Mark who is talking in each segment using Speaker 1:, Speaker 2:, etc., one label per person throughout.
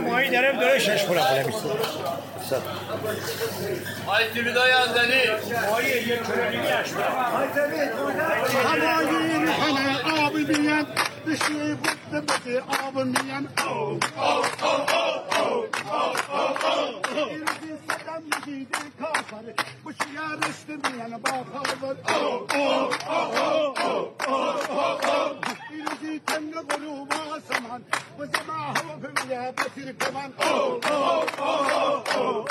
Speaker 1: ماوي دارم دره 6 فرقه
Speaker 2: بودم صدق آی
Speaker 1: تلویزیون یک
Speaker 3: مايه یه تلویزیون اشتباه آی تلویزیون همه اون آبی میان چی بود بده آبی میان او او او او او او او او او میده کافره بوشی رشته میان با خاور او او او او او او پیروزی تن غروب آسمان و زما هوا به میه بسیر کمان او او او او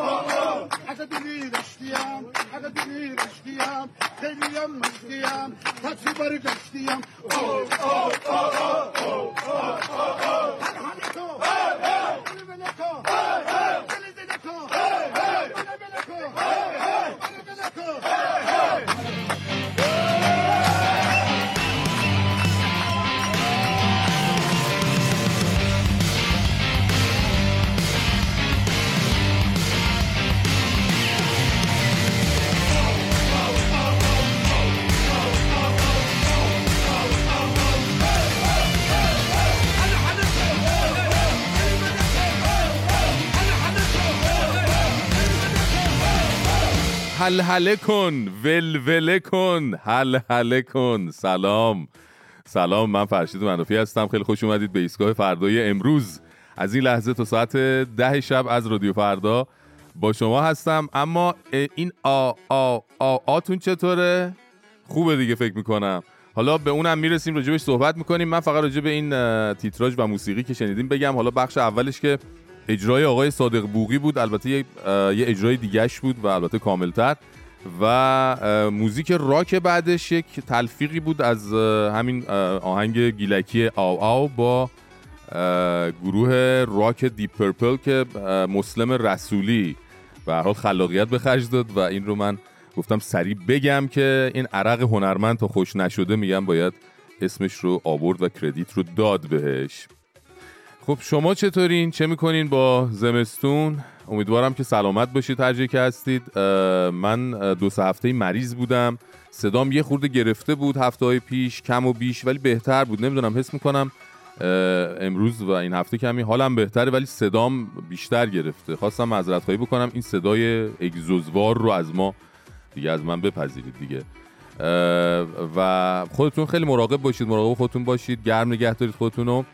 Speaker 3: او اگه دلی رشتیم اگه دلی رشتیم خیلیم مجدیم تاکسی برگشتیم او او او او او او او
Speaker 4: هل هله کن ولوله کن هل هله کن. سلام. سلام من فرشید منافی هستم. خیلی خوش اومدید به ایستگاه فردای امروز. از این لحظه تا ساعت ده شب از رادیو فردا با شما هستم. اما این آ آ آ آتون چطوره؟ خوبه دیگه فکر می‌کنم. حالا به اونم می‌رسیم راجبش صحبت می‌کنیم. من فقط راجب این اه، تیتراژ و موسیقی که شنیدیم بگم. حالا بخش اولش که اجرای آقای صادق بوقی بود. البته یه, اجرای دیگهش بود و البته کاملتر. و موزیک راک بعدش یک تلفیقی بود از همین آهنگ گیلکی آو آو با گروه راک Deep Purple که مسلم رسولی به هر حال خلاقیت به خرج داد و این رو من گفتم سریع بگم که این عرق هنرمند تا خشک نشده میگم باید اسمش رو آورد و credit رو داد بهش. خب شما چطورین؟ چه می‌کنین با زمستون؟ امیدوارم که سلامت باشید هر جایی که هستید. من دو سه هفته مریض بودم. صدام یه خورده گرفته بود هفته های پیش کم و بیش ولی بهتر بود. نمی‌دونم حس می‌کنم امروز و این هفته کمی حالم بهتره ولی صدام بیشتر گرفته. خواستم معذرت خواهی بکنم. این صدای اگزوزوار رو از ما دیگه از من بپذیرید دیگه. و خودتون خیلی مراقب باشید مراقب خودتون باشید. گرم نگه دارید خودتون رو.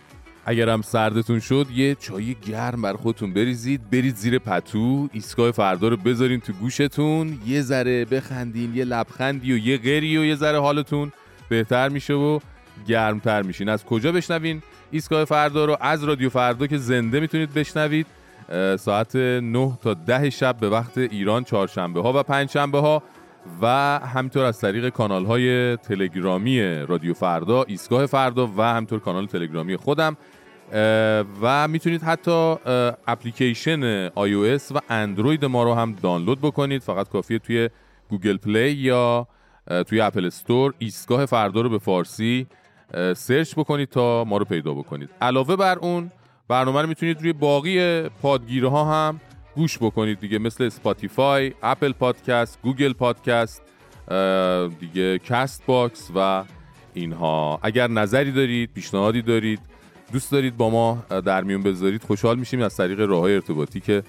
Speaker 4: اگرم سردتون شد یه چای گرم بر خودتون بریزید برید زیر پتو ایستگاه فردا رو بذارین تو گوشتون یه ذره بخندین یه لبخندی و یه غری و یه ذره حالتون بهتر میشه و گرمتر میشین. از کجا بشنوین؟ ایستگاه فردا رو از رادیو فردا که زنده می‌تونید بشنوید. ساعت 9 تا 10 شب به وقت ایران چهارشنبه ها و پنجشنبه ها و همینطور از طریق کانال های تلگرامی رادیو فردا ایستگاه فردا و همینطور کانال تلگرامی خودم. و می‌تونید حتی اپلیکیشن iOS و اندروید ما رو هم دانلود بکنید. فقط کافیه توی Google Play یا توی Apple Store ایستگاه فردا رو به فارسی search بکنید تا ما رو پیدا بکنید. علاوه بر اون برنامه رو می‌تونید روی باقی پادگیر ها هم گوش بکنید دیگه مثل Spotify، Apple Podcast، Google Podcast، دیگه Castbox و اینها. اگر نظری دارید، پیشنهادی دارید، دوست دارید با ما در میون بذارید خوشحال میشیم از طریق راه ارتباطی که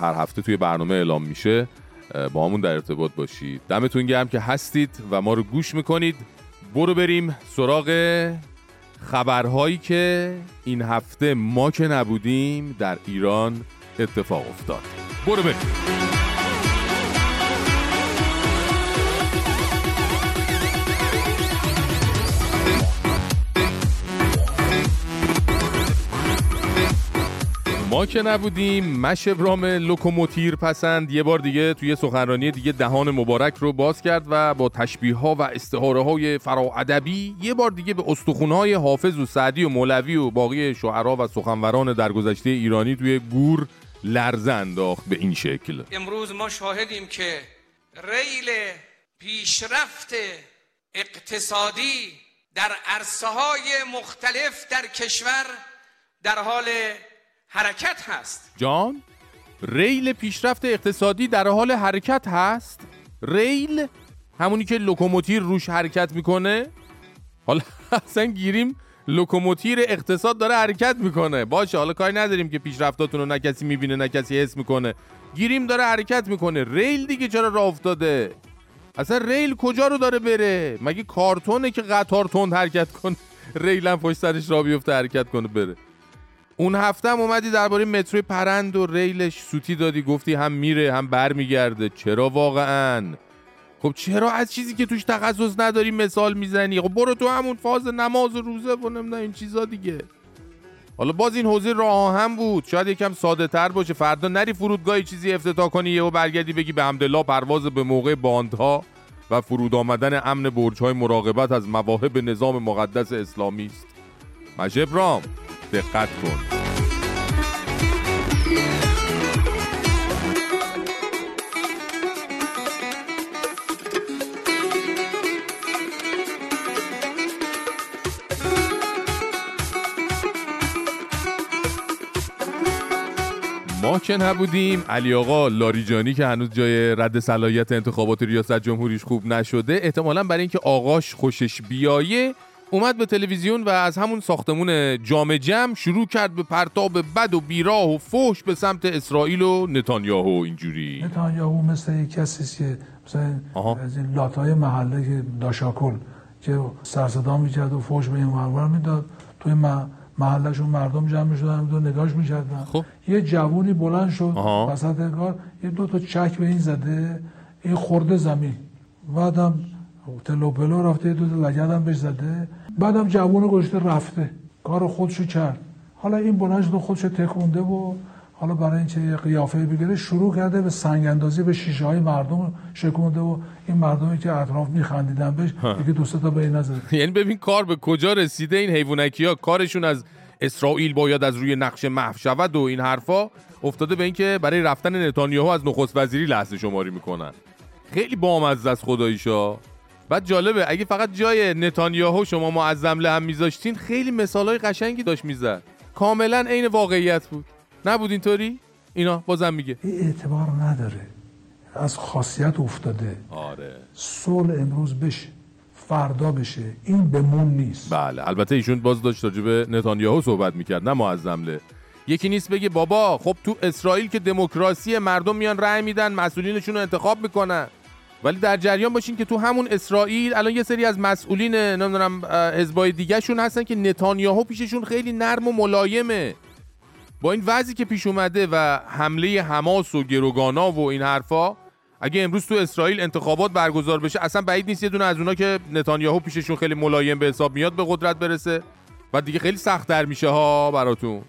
Speaker 4: هر هفته توی برنامه اعلام میشه با همون در ارتباط باشید. دمتون گرم که هستید و ما رو گوش می‌کنید. برو بریم سراغ خبرهایی که این هفته ما که نبودیم در ایران اتفاق افتاد. برو بریم. ما که نبودیم مش ابرام لوکوموتیر پسند یه بار دیگه توی سخنرانی دیگه دهان مبارک رو باز کرد و با تشبیه ها و استعاره های فراادبی یه بار دیگه به استخون های حافظ و سعدی و مولوی و باقی شعرا و سخنوران درگذشته ایرانی توی گور لرزه انداخت به این شکل.
Speaker 5: امروز ما شاهدیم که ریل پیشرفت اقتصادی در عرصه های مختلف در کشور در حال حرکت هست.
Speaker 4: جان ریل پیشرفت اقتصادی در حال حرکت هست؟ ریل؟ همونی که لوکوموتیو روش حرکت می‌کنه؟ حالا اصلا گیریم لوکوموتیو اقتصاد داره حرکت می‌کنه. باشه حالا کاری نداریم که پیشرفتاتون رو نه کسی می‌بینه نه کسی حس می‌کنه. گیریم داره حرکت می‌کنه. ریل دیگه چرا راه افتاده؟ اصلا ریل کجا رو داره بره؟ مگه کارتونه که قطار تند حرکت کنه؟ ریل هم پشت سرش را بیفته حرکت کنه بره. اون هفته هم اومدی درباره مترو پرند و ریلش سوتی دادی گفتی هم میره هم برمیگرده. چرا واقعا؟ خب چرا از چیزی که توش تخصص نداری مثال می‌زنی؟ خب برو تو همون فاز نماز و روزه و نمی‌دونم این چیزا دیگه. حالا باز این حوزه راه هم بود. شاید یکم ساده تر باشه. فردا نری فرودگاهی چیزی افتتاح کنی یهو برگردی بگی به حمدالله پرواز به موقع باندها و فرود آمدن امن برج های مراقبت از مواهب نظام مقدس اسلامی است. مجبرام دقت کن. ما که نبودیم علی آقا لاریجانی که هنوز جای رد صلاحیت انتخابات ریاست جمهوریش خوب نشده احتمالا برای اینکه آقاش خوشش بیایه اومد به تلویزیون و از همون ساختمون جام جم شروع کرد به پرتاب بد و بیراه و فوش به سمت اسرائیل و نتانیاهو. اینجوری.
Speaker 6: نتانیاهو مثل یک کسی که مثلا از این لاتای محله که داشاکل که سرصدا می‌کرد و فوش به این ورور می‌داد. توی محلشون مردم جمع شدن دو نگاش می‌کردن.
Speaker 4: خب.
Speaker 6: یه جوونی بلند شد وسط کار یه دو تا چک به این زده. این خورده زمین. بعدم تلو پلو رفته دو تا لگد هم بهش زده. بعدم جوون گشته رفته. کار خودشو کرد. حالا این بلند شد خودشو تکونده و حالا برای اینکه یه قیافه بگیره شروع کرده به سنگ اندازی به شیشه های مردم شکونده و این مردمی که اطراف میخندیدن بهش دیگه دو تا به این نزد
Speaker 4: یعنی ببین کار به کجا رسیده این حیوانکی ها کارشون از اسرائیل باید از روی نقش محو شود و این حرفا افتاده به اینکه برای رفتن نتانیاهو از نخست وزیری لحظه شماری می‌کنن. خیلی بامزه از خداییشا. بعد جالبه اگه فقط جای نتانیاهو شما معظم له هم میذاشتین خیلی مثالای قشنگی داشت می‌زد. کاملا عین واقعیت بود. نبود اینطوری؟ اینا بازم میگه.
Speaker 6: این اعتبار نداره. از خاصیت افتاده.
Speaker 4: آره.
Speaker 6: صلح امروز بشه. فردا بشه. این بمون نیست.
Speaker 4: بله البته ایشون باز داشت راجع به نتانیاهو صحبت می‌کرد نه معظم یکی نیست بگه بابا خب تو اسرائیل که دموکراسی مردم میان رأی میدن مسئولینشون رو انتخاب می‌کنن. ولی در جریان باشین که تو همون اسرائیل الان یه سری از مسئولین نمی‌دونم حزبای دیگه شون هستن که نتانیاهو پیششون خیلی نرم و ملایمه. با این وضعی که پیش اومده و حمله حماس و گروگانا و این حرفا اگه امروز تو اسرائیل انتخابات برگزار بشه اصلا بعید نیست یه دونه از اونا که نتانیاهو پیششون خیلی ملایم به حساب میاد به قدرت برسه. و دیگه خیلی سخت در میشه ها براتون.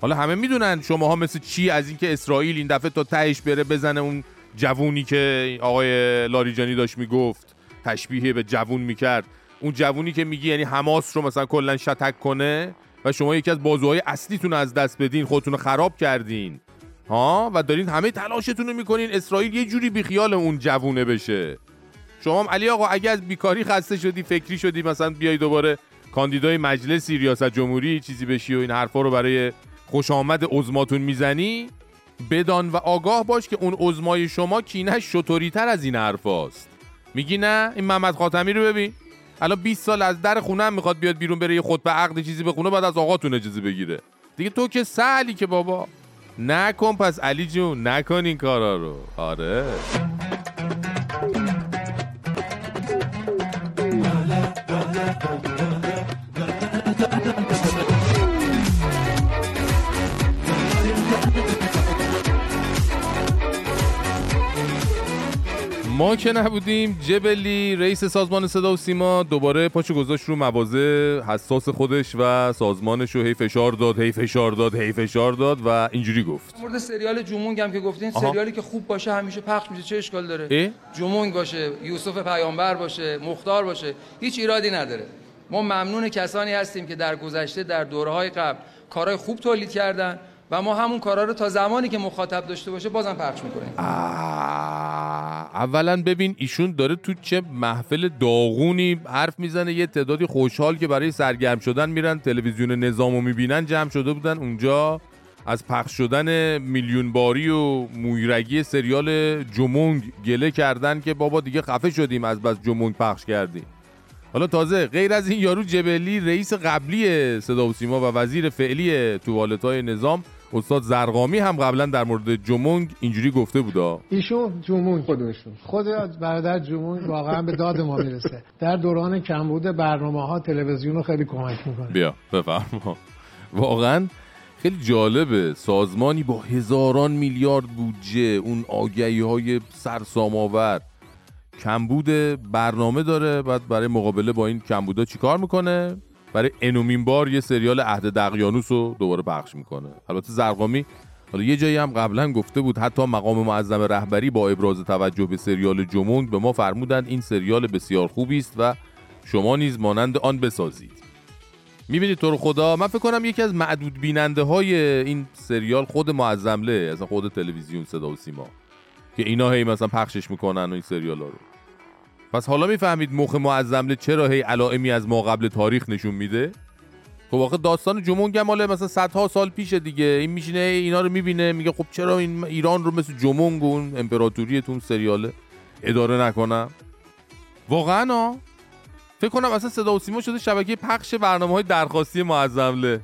Speaker 4: حالا همه می‌دونن شماها مثل چی از اینکه اسرائیل این دفعه تا تهش بره بزنه اون جوونی که آقای لاریجانی داشت می‌گفت تشبیه به جوون می‌کرد. اون جوونی که میگی یعنی حماس رو مثلا کلا شتک کنه و شما یکی از بازوهای اصلیتون از دست بدین خودتون خراب کردین. ها؟ و دارین همه تلاشتون رو می‌کنین اسرائیل یه جوری بیخیال اون جوونه بشه. شما هم علی آقا اگه از بیکاری خسته شدی فکری شدی مثلا بیای دوباره کاندیدای مجلسی ریاست جمهوری چیزی بشی و این حرفا رو برای خوش آمد عزماتون می‌زنی بدان و آگاه باش که اون عزمای شما کینش شطوری تر از این حرفاست میگی نه؟ این محمد خاتمی رو ببین. الان 20 سال از در خونه می‌خواد بیاد بیرون بره یه خود به عقد چیزی بخونه بعد از آقاتون اجازه بگیره. دیگه تو که سالی که بابا. نکن پس علی جون نکن این کارا رو. آره. ما که نبودیم جبلی رئیس سازمان صدا و سیما دوباره پاچو گذاشت رو مواضع حساس خودش و سازمانش رو هی فشار داد هی فشار داد هی فشار داد و اینجوری گفت.
Speaker 7: مورد سریال جومونگ هم که گفتین سریالی که خوب باشه همیشه پخش میشه. چه اشکال داره؟
Speaker 4: اه؟
Speaker 7: جومونگ باشه یوسف پیامبر باشه مختار باشه هیچ ایرادی نداره. ما ممنون کسانی هستیم که در گذشته در دورهای قبل کارهای خوب تولید کردن. و ما همون کارا رو تا زمانی که مخاطب داشته باشه بازم پخش می‌کنیم.
Speaker 4: اولا ببین ایشون داره تو چه محفل داغونی حرف می‌زنه یه تعدادی خوشحال که برای سرگرم شدن میرن تلویزیون نظامو می‌بینن جمع شده بودن اونجا. از پخش شدن میلیون باری و مویرگی سریال جمونگ گله کردن که بابا دیگه خفه شدیم از بس جمونگ پخش کردیم. حالا تازه غیر از این یارو جبلی رئیس قبلی صدا و سیما و وزیر فعلی توالت های نظام استاد زرقامی هم قبلا در مورد جمونگ اینجوری گفته بودا
Speaker 8: ایشون جمونگ خودشون. خود برادر جمونگ واقعا به داد ما می‌رسه. در دوران کمبود برنامه ها تلویزیون رو خیلی کمک می‌کنه.
Speaker 4: بیا بفرما. واقعا خیلی جالبه سازمانی با هزاران میلیارد بودجه اون آگهی های سرسام آور کمبود برنامه داره بعد برای مقابله با این کمبودا چیکار می‌کنه؟ برای انومین بار یه سریال عهد دقیانوس رو دوباره پخش می‌کنه. البته زرقامی حالا یه جایی هم قبلا گفته بود حتی مقام معظم رهبری با ابراز توجه به سریال جمونگ به ما فرمودند این سریال بسیار خوبی است و شما نیز مانند آن بسازید. می‌بینید تو رو خدا من فکر کنم یکی از معدود بیننده های این سریال خود معظمله اصلا خود تلویزیون صدا و سیما که اینا هی مثلا پخشش می‌کنن و این سریال ها رو. پس حالا می‌فهمید مخ معظمله چرا هی علائمی از ما قبل تاریخ نشون میده؟ خب واقع داستان جمونگ مال مثلا صدها سال پیش دیگه. این میشینه اینا رو می‌بینه میگه خب چرا این ایران رو مثل جمونگ و اون امپراتوری تو سریاله اداره نکنم؟ واقعا فکر کنم اصلا صدا و سیما شده شبکه پخش برنامه های درخواستی معظمله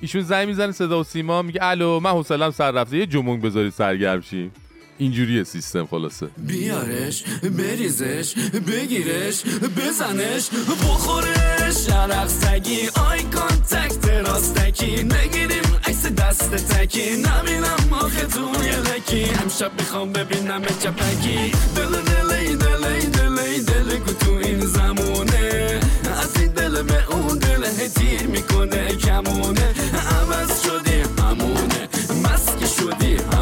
Speaker 4: ایشون زنگ می‌زنه صدا و سیما میگه الو من حوصلم سر رفته. یه جمونگ بذارید سرگرم شیم. اینجوریه سیستم خلاصه.
Speaker 9: بیارش بریزش بگیرش بزنش بخورش. عرق سگی آی کانتکت راستکی. نگیریم عکس دست تکی. نبینم آخه توی لکی. امشب می‌خوام ببینم چپکی دل دلی دلی دلی دل تو این زمونه. از این دل به اون دل تیر می‌کنه کمونه. عوض شدی همونه. مسک شدی همونه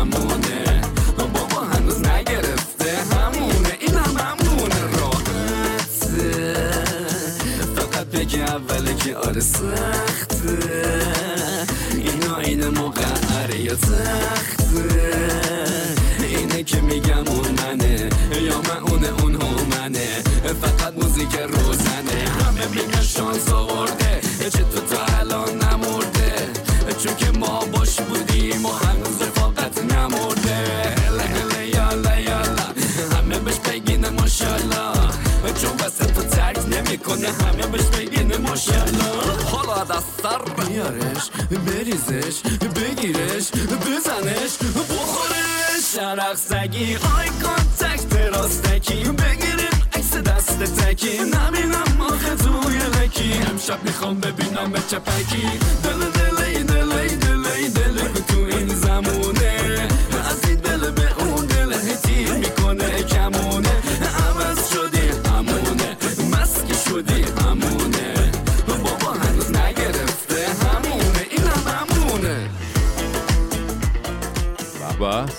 Speaker 9: اوله که آره سخته. اینا این مقعره یا تخته. اینه که میگم اون منه یا من اونه اون منه فقط موزیک روزنه. همه میگن شانس آورده بیارش بریزش بگیرش بزنش بخورش. عرق سگی آی کانتکت راستکی. بگیریم عکس دست تکی. نبینم آخه توی لکی. امشب می‌خوام ببینم به چپکی دل دلی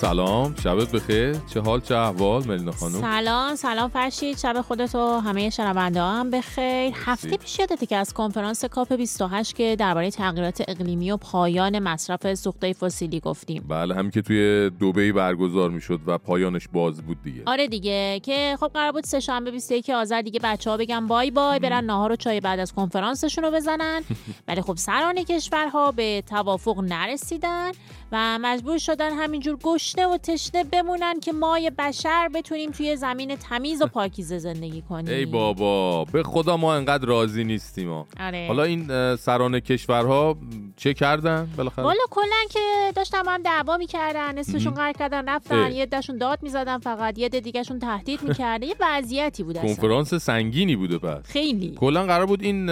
Speaker 4: سلام شبت بخیر. چه حال چه احوال ملینا خانم؟
Speaker 10: سلام سلام فرشید. شب خودت و همه شنونده هم بخیر. هفته پیش یادته که از کنفرانس کاپ 28 که درباره تغییرات اقلیمی و پایان مصرف سوخته فسیلی گفتیم.
Speaker 4: بله هم که توی دبی برگزار می‌شد و پایانش باز بود دیگه.
Speaker 10: آره دیگه که خب قرار بود سه شنبه 21 آذر دیگه بچه ها بگن بای بای برن ناهار و چای بعد از کنفرانسشون رو بزنن. ولی خب سران کشورها به توافق نرسیدن. و مجبور شدن همینجور گشنه و تشنه بمونن که مای بشر بتونیم توی زمین تمیز و پاکیزه زندگی کنیم
Speaker 4: ای بابا به خدا ما انقدر راضی نیستیم.
Speaker 10: آره.
Speaker 4: حالا این سران کشورها چه کردن بالاخره؟
Speaker 10: والا کلا که داشتن با هم دعوا می‌کردن نصفشون قرار کردن رفتن
Speaker 4: اه.
Speaker 10: یه دشون داد می‌زدن فقط یه دیگهشون تهدید می‌کرده یه وضعیتی بود اصلا.
Speaker 4: کنفرانس سنگینی بوده پس.
Speaker 10: خیلی.
Speaker 4: کلا قرار بود این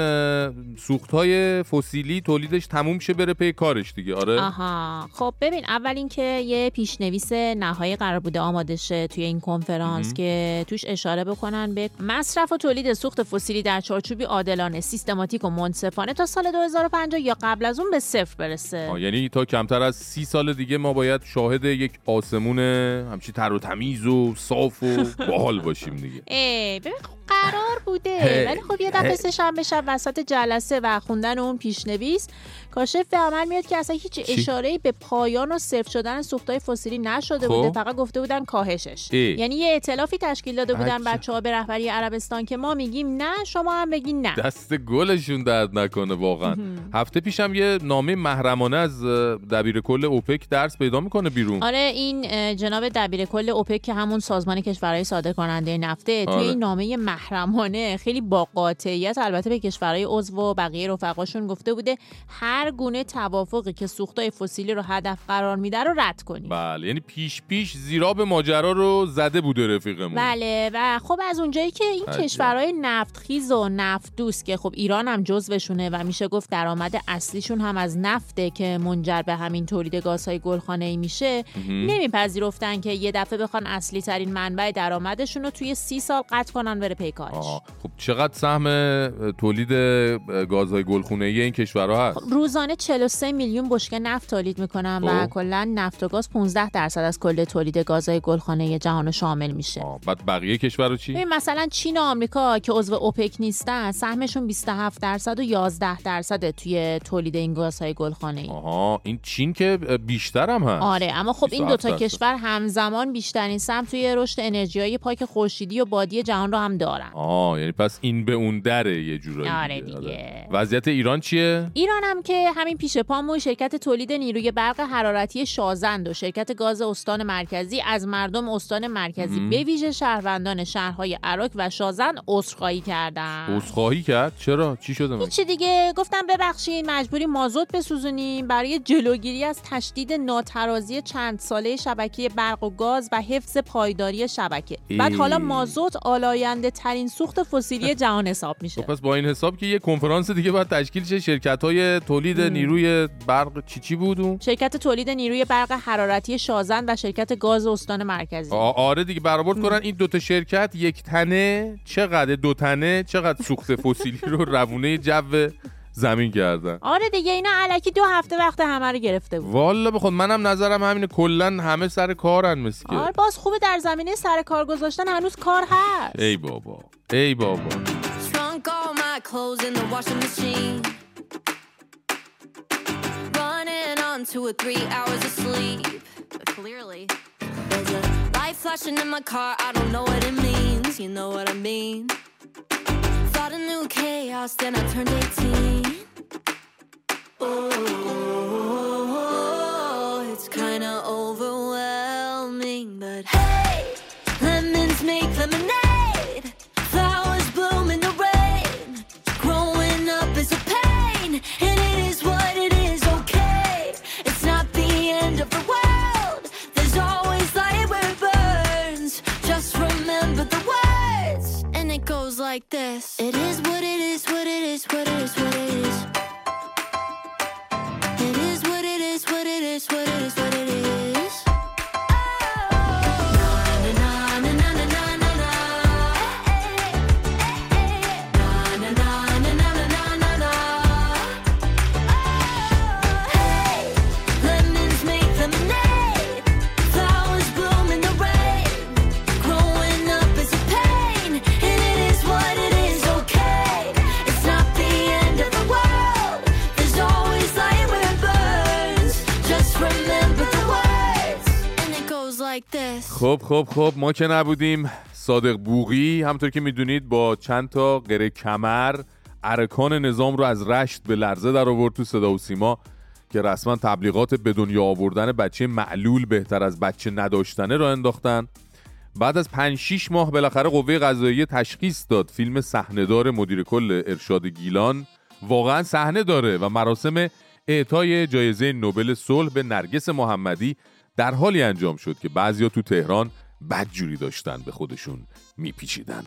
Speaker 4: سوخت های فسیلی تولیدش تموم شه بره پی کارش دیگه آره؟
Speaker 10: آها. خب ببین اول اینکه یه پیشنویس نهایی قرار بوده آماده شه توی این کنفرانس که توش اشاره بکنن به مصرف و تولید سوخت فسیلی در چارچوبی عادلانه سیستماتیک و منصفانه تا سال 2050 یا قبل از اون به صفر برسه.
Speaker 4: یعنی تا کمتر از سی سال دیگه ما باید شاهد یک آسمون همچی تر و تمیز و صاف و باحال باشیم دیگه.
Speaker 10: ای ببین خب قرار بوده. ولی خب یه دفعه شب وسط جلسه و خوندن اون پیشنویس کاشف به عمل میاد که اصلا هیچ اشاره به پایان و صفر شدن سوختای فسیلی نشده
Speaker 4: خب.
Speaker 10: بوده فقط گفته بودن کاهشش
Speaker 4: ای.
Speaker 10: یعنی یه ائتلافی تشکیل داده بودن
Speaker 4: عجب.
Speaker 10: بچه ها به رهبری عربستان که ما میگیم نه شما هم بگین نه
Speaker 4: دست گلشون درد نکنه واقعا هفته پیشم یه نامه محرمانه از دبیر کل اوپک درس پیدا می‌کنه بیرون
Speaker 10: آره این جناب دبیر کل اوپک که همون سازمان کشورهای صادر کننده نفته توی
Speaker 4: آره.
Speaker 10: این نامه محرمانه خیلی با قاطعیت البته به کشورهای عضو و بقیه رفقاشون گفته بوده هر گونه توافقی که سوختای فسیلی رو هدف قرار میده رو رد کنید
Speaker 4: بله یعنی پیش پیش زیراب ماجرا رو زده بوده رفیقمون
Speaker 10: بله و خب از اونجایی که این
Speaker 4: عجب.
Speaker 10: کشورهای نفتخیز و نفت دوست که خب ایران هم جزوشونه و میشه گفت درآمد اصلیشون هم از نفته که منجر به همین تولید گازهای گلخانه ای میشه نمیپذیرفتن که یه دفعه بخوان اصلی ترین منبع درآمدشون رو توی سی سال قطع کنن بره پی کارش
Speaker 4: آها. خب چقدر سهم تولید گازهای گلخونه ای این کشورها هست
Speaker 10: خب روزانه 43 میلیون بشکه نفت تولید می‌کنن و
Speaker 4: خب.
Speaker 10: کلا نفت و گاز 15 درصد از کل تولید گازهای گلخانه جهان رو شامل میشه.
Speaker 4: بعد بقیه کشورها چی؟
Speaker 10: مثلا چین و آمریکا که عضو اوپک نیستن سهمشون 27 درصد و 11 درصد توی تولید این گازهای گلخانه ای
Speaker 4: آها این چین که بیشتر هم هست.
Speaker 10: آره اما خب این
Speaker 4: 27
Speaker 10: دوتا. کشور همزمان بیشترین سهم توی رشد انرژی های پاک خورشیدی و بادی جهان رو هم دارن.
Speaker 4: آه یعنی پس این به اون دره یه جورایی
Speaker 10: آره دیگه.
Speaker 4: وضعیت ایران چیه؟
Speaker 10: ایران هم که همین پیش پامون شرکت تولید نیروی برق حرارتی شازند و شرکت گاز استان مرکزی از مردم استان مرکزی به ویژه شهروندان شهرهای عراق و شازند عذرخواهی کردن.
Speaker 4: عذرخواهی کرد؟ چرا؟ چی شده من؟
Speaker 10: چی دیگه. گفتم ببخشید مجبوری مازوت بسوزونیم. برای جلوگیری از تشدید ناترازی چند ساله شبکه برق و گاز و حفظ پایداری شبکه. بعد. حالا مازوت آلاینده ترین سوخت فسیلی جهان حساب میشه.
Speaker 4: خب پس با این حساب که یه کنفرانس دیگه باید تشکیل شه. شرکت های تولید نیروی برق چی چی بود اون؟
Speaker 10: شرکت تولید نیروی برق حرارتی شازند و شرکت گاز استان مرکزی.
Speaker 4: آره دیگه برآورد کنن. این دوتا شرکت یک تنه چقدر؟ دو تنه چقدر سوخت فسیلی رو روونه جو زمین کردن.
Speaker 10: آره دیگه اینا علکی دو هفته وقت همه رو گرفته بود.
Speaker 4: والا بخود منم نظرم همینه. کلا همه سر کارن مثل که.
Speaker 10: آره باز خوبه در زمینه سر کار گذاشتن هنوز کار هست.
Speaker 4: ای بابا ای بابا.
Speaker 11: Running on two or three hours of sleep. But clearly, there's a light flashing in my car. I don't know what it means. You know what I mean? Thought a new chaos, then I turned 18. Oh,
Speaker 4: خب خب خب ما که نبودیم. صادق بوغی همطور که می‌دونید با چند تا قره کمر ارکان نظام رو از رشت به لرزه در آورد تو صدا و سیما که رسما تبلیغات به دنیا آوردن بچه معلول بهتر از بچه نداشتنه را انداختن. بعد از 5 6 ماه بالاخره قوه قضاییه تشخیص داد. فیلم صحنه‌دار مدیر کل ارشاد گیلان واقعا صحنه داره و مراسم اعطای جایزه نوبل صلح به نرگس محمدی در حالی انجام شد که بعضیا تو تهران بدجوری داشتن به خودشون میپیچیدن.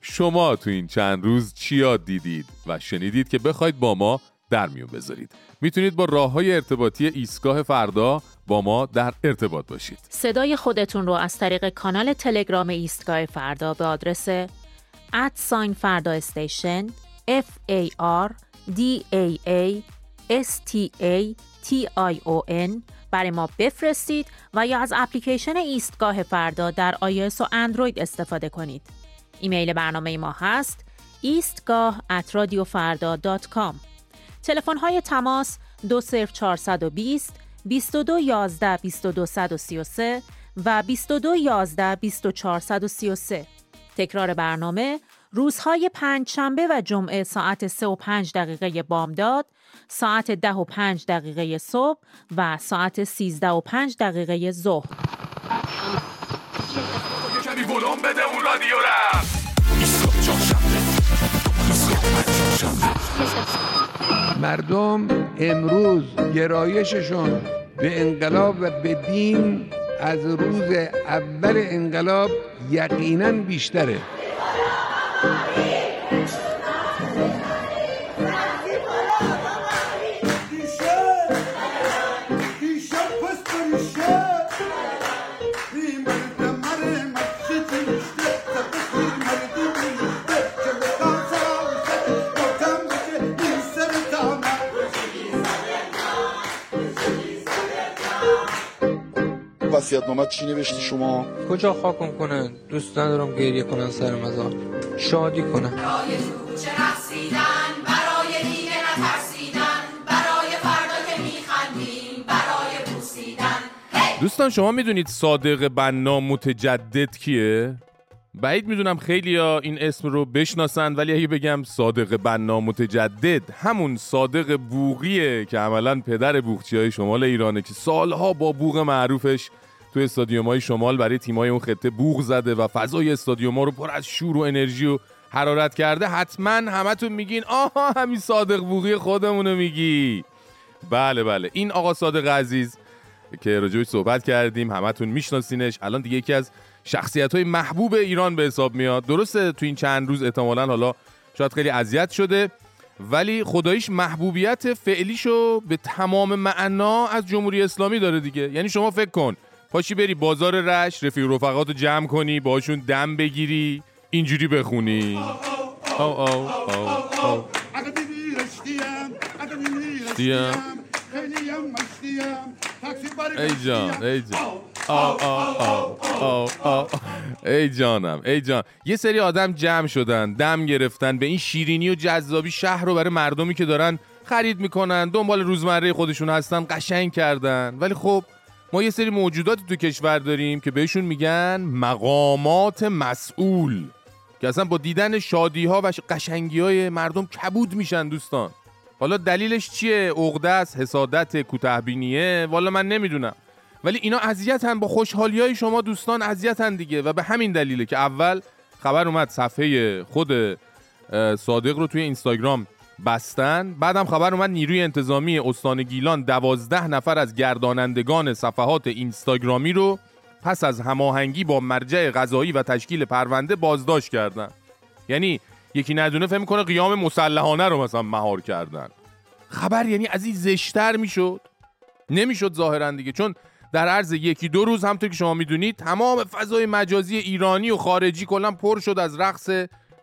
Speaker 4: شما تو این چند روز چی یاد دیدید و شنیدید که بخواید با ما در میون بذارید. می‌تونید با راه های ارتباطی ایستگاه فردا با ما در ارتباط باشید.
Speaker 10: صدای خودتون رو از طریق کانال تلگرام ایستگاه فردا به آدرس ادساین فردا استیشن F A R D A A S T A T I O N برای ما بفرستید و یا از اپلیکیشن ایستگاه فردا در iOS و اندروید استفاده کنید. ایمیل برنامه ما هست ایستگاه at radiofarda.com تلفن های تماس 20420 22 11 22 133 و 22 11 24 133 تکرار برنامه روزهای پنج شنبه و جمعه ساعت 3 و 5 دقیقه بامداد، ساعت 10 و 5 دقیقه صبح و ساعت 13 و 5 دقیقه ظهر.
Speaker 12: مردم امروز گرایششون به انقلاب و به دین از روز اول انقلاب یقینا بیشتره
Speaker 13: وصیت چی نوشتی شما؟
Speaker 14: کجا خاکم کنن دوست ندارم گریه کنن سر مزار. شادی کنن
Speaker 15: برای کوچه رقصیدن برای دیگه نترسیدن برای فردا که میخندیم برای بوسیدن.
Speaker 4: دوستان شما می‌دونید صادق بنا متجدد کیه؟ بعید می‌دونم خیلی ها این اسم رو بشناسن ولی اگه بگم صادق بنا متجدد همون صادق بوغیه که عملا پدر بوغچی های شمال ایرانه که سالها با بوغ معروفش تو استادیوم های شمال برای تیمای اون خطه بوغ زده و فضای استادیوم ها رو پر از شور و انرژی و حرارت کرده. حتما همتون میگین آها همین صادق بوغی خودمونو میگی. بله بله. این آقا صادق عزیز که راجبش صحبت کردیم همتون میشناسینش. الان دیگه یکی از شخصیت های محبوب ایران به حساب میاد. درسته تو این چند روز احتمالا حالا شاید خیلی اذیت شده ولی خداییش محبوبیت فعلیشو به تمام معنا از جمهوری اسلامی داره دیگه. یعنی شما فکر کن پاشی بری بازار رش رفیق رفقات رو جمع کنی باشون دم بگیری اینجوری بخونی. او او او او ای جان ای جان. آه آه آه آه آه. ای جانم ای جان. یه سری آدم جمع شدن دم گرفتن به این شیرینی و جذابی شهر رو برای مردمی که دارن خرید می‌کنن دنبال روزمره خودشون هستن قشنگ کردن. ولی خب ما یه سری موجوداتی تو کشور داریم که بهشون میگن مقامات مسئول که اصلا با دیدن شادی ها و قشنگی های مردم کبود میشن دوستان. حالا دلیلش چیه؟ عقده است حسادت کوتهبینیه والا من نمی‌دونم. ولی اینا اذیتن با خوشحالی های شما دوستان اذیتن دیگه. و به همین دلیله که اول خبر اومد صفحه خود صادق رو توی اینستاگرام بستن. بعدم خبر اومد نیروی انتظامی استان گیلان دوازده نفر از گردانندگان صفحات اینستاگرامی رو پس از هماهنگی با مرجع قضایی و تشکیل پرونده بازداشت کردن. یعنی یکی ندونه فهم کنه قیام مسلحانه رو مثلا مهار کردن. خبر یعنی از این زشتر می‌شد. نمی‌شد ظاهرا دیگه چون در عرض یکی دو روز همطور که شما می‌دونید تمام فضای مجازی ایرانی و خارجی کلا پر شد از رقص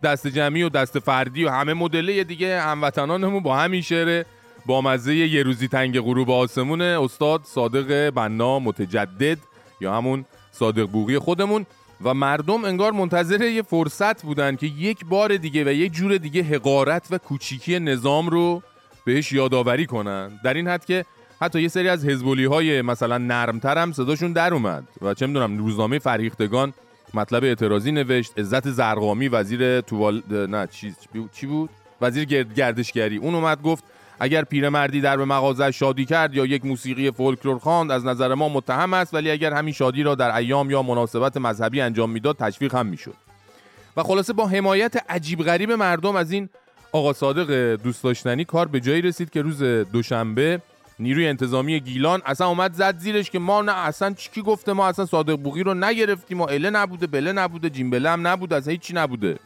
Speaker 4: دست جمعی و دست فردی و همه مدله دیگه هموطنانمون با همین شعر با مزه یه روزی تنگ غروب آسمون استاد صادق بنا متجدد یا همون صادق بوغی خودمون. و مردم انگار منتظر یه فرصت بودن که یک بار دیگه و یک جور دیگه حقارت و کوچیکی نظام رو بهش یادآوری کنن. در این حد که حتی یه سری از حزبولی های مثلا نرمتر هم صداشون در اومد. و چه می‌دونم روزنامه فریختگان مطلب اعتراضی نوشت عزت زرقامی وزیر توال نه چی چی بود؟ وزیر گردشگری. اون اومد گفت اگر پیرمردی در به مغازه شادی کرد یا یک موسیقی فولکلور خواند از نظر ما متهم است ولی اگر همین شادی را در ایام یا مناسبت مذهبی انجام می‌داد تشویق هم می‌شد. و خلاصه با حمایت عجیب غریب مردم از این آقا صادق دوست داشتنی کار به جایی رسید که روز دوشنبه نیروی انتظامی گیلان اصلا اومد زد زیرش که ما نه اصلا چی گفته ما اصلا صادق بوغی رو نگرفتیم و اله نبوده بله نبوده جیمبله هم نبوده از هیچی نبوده.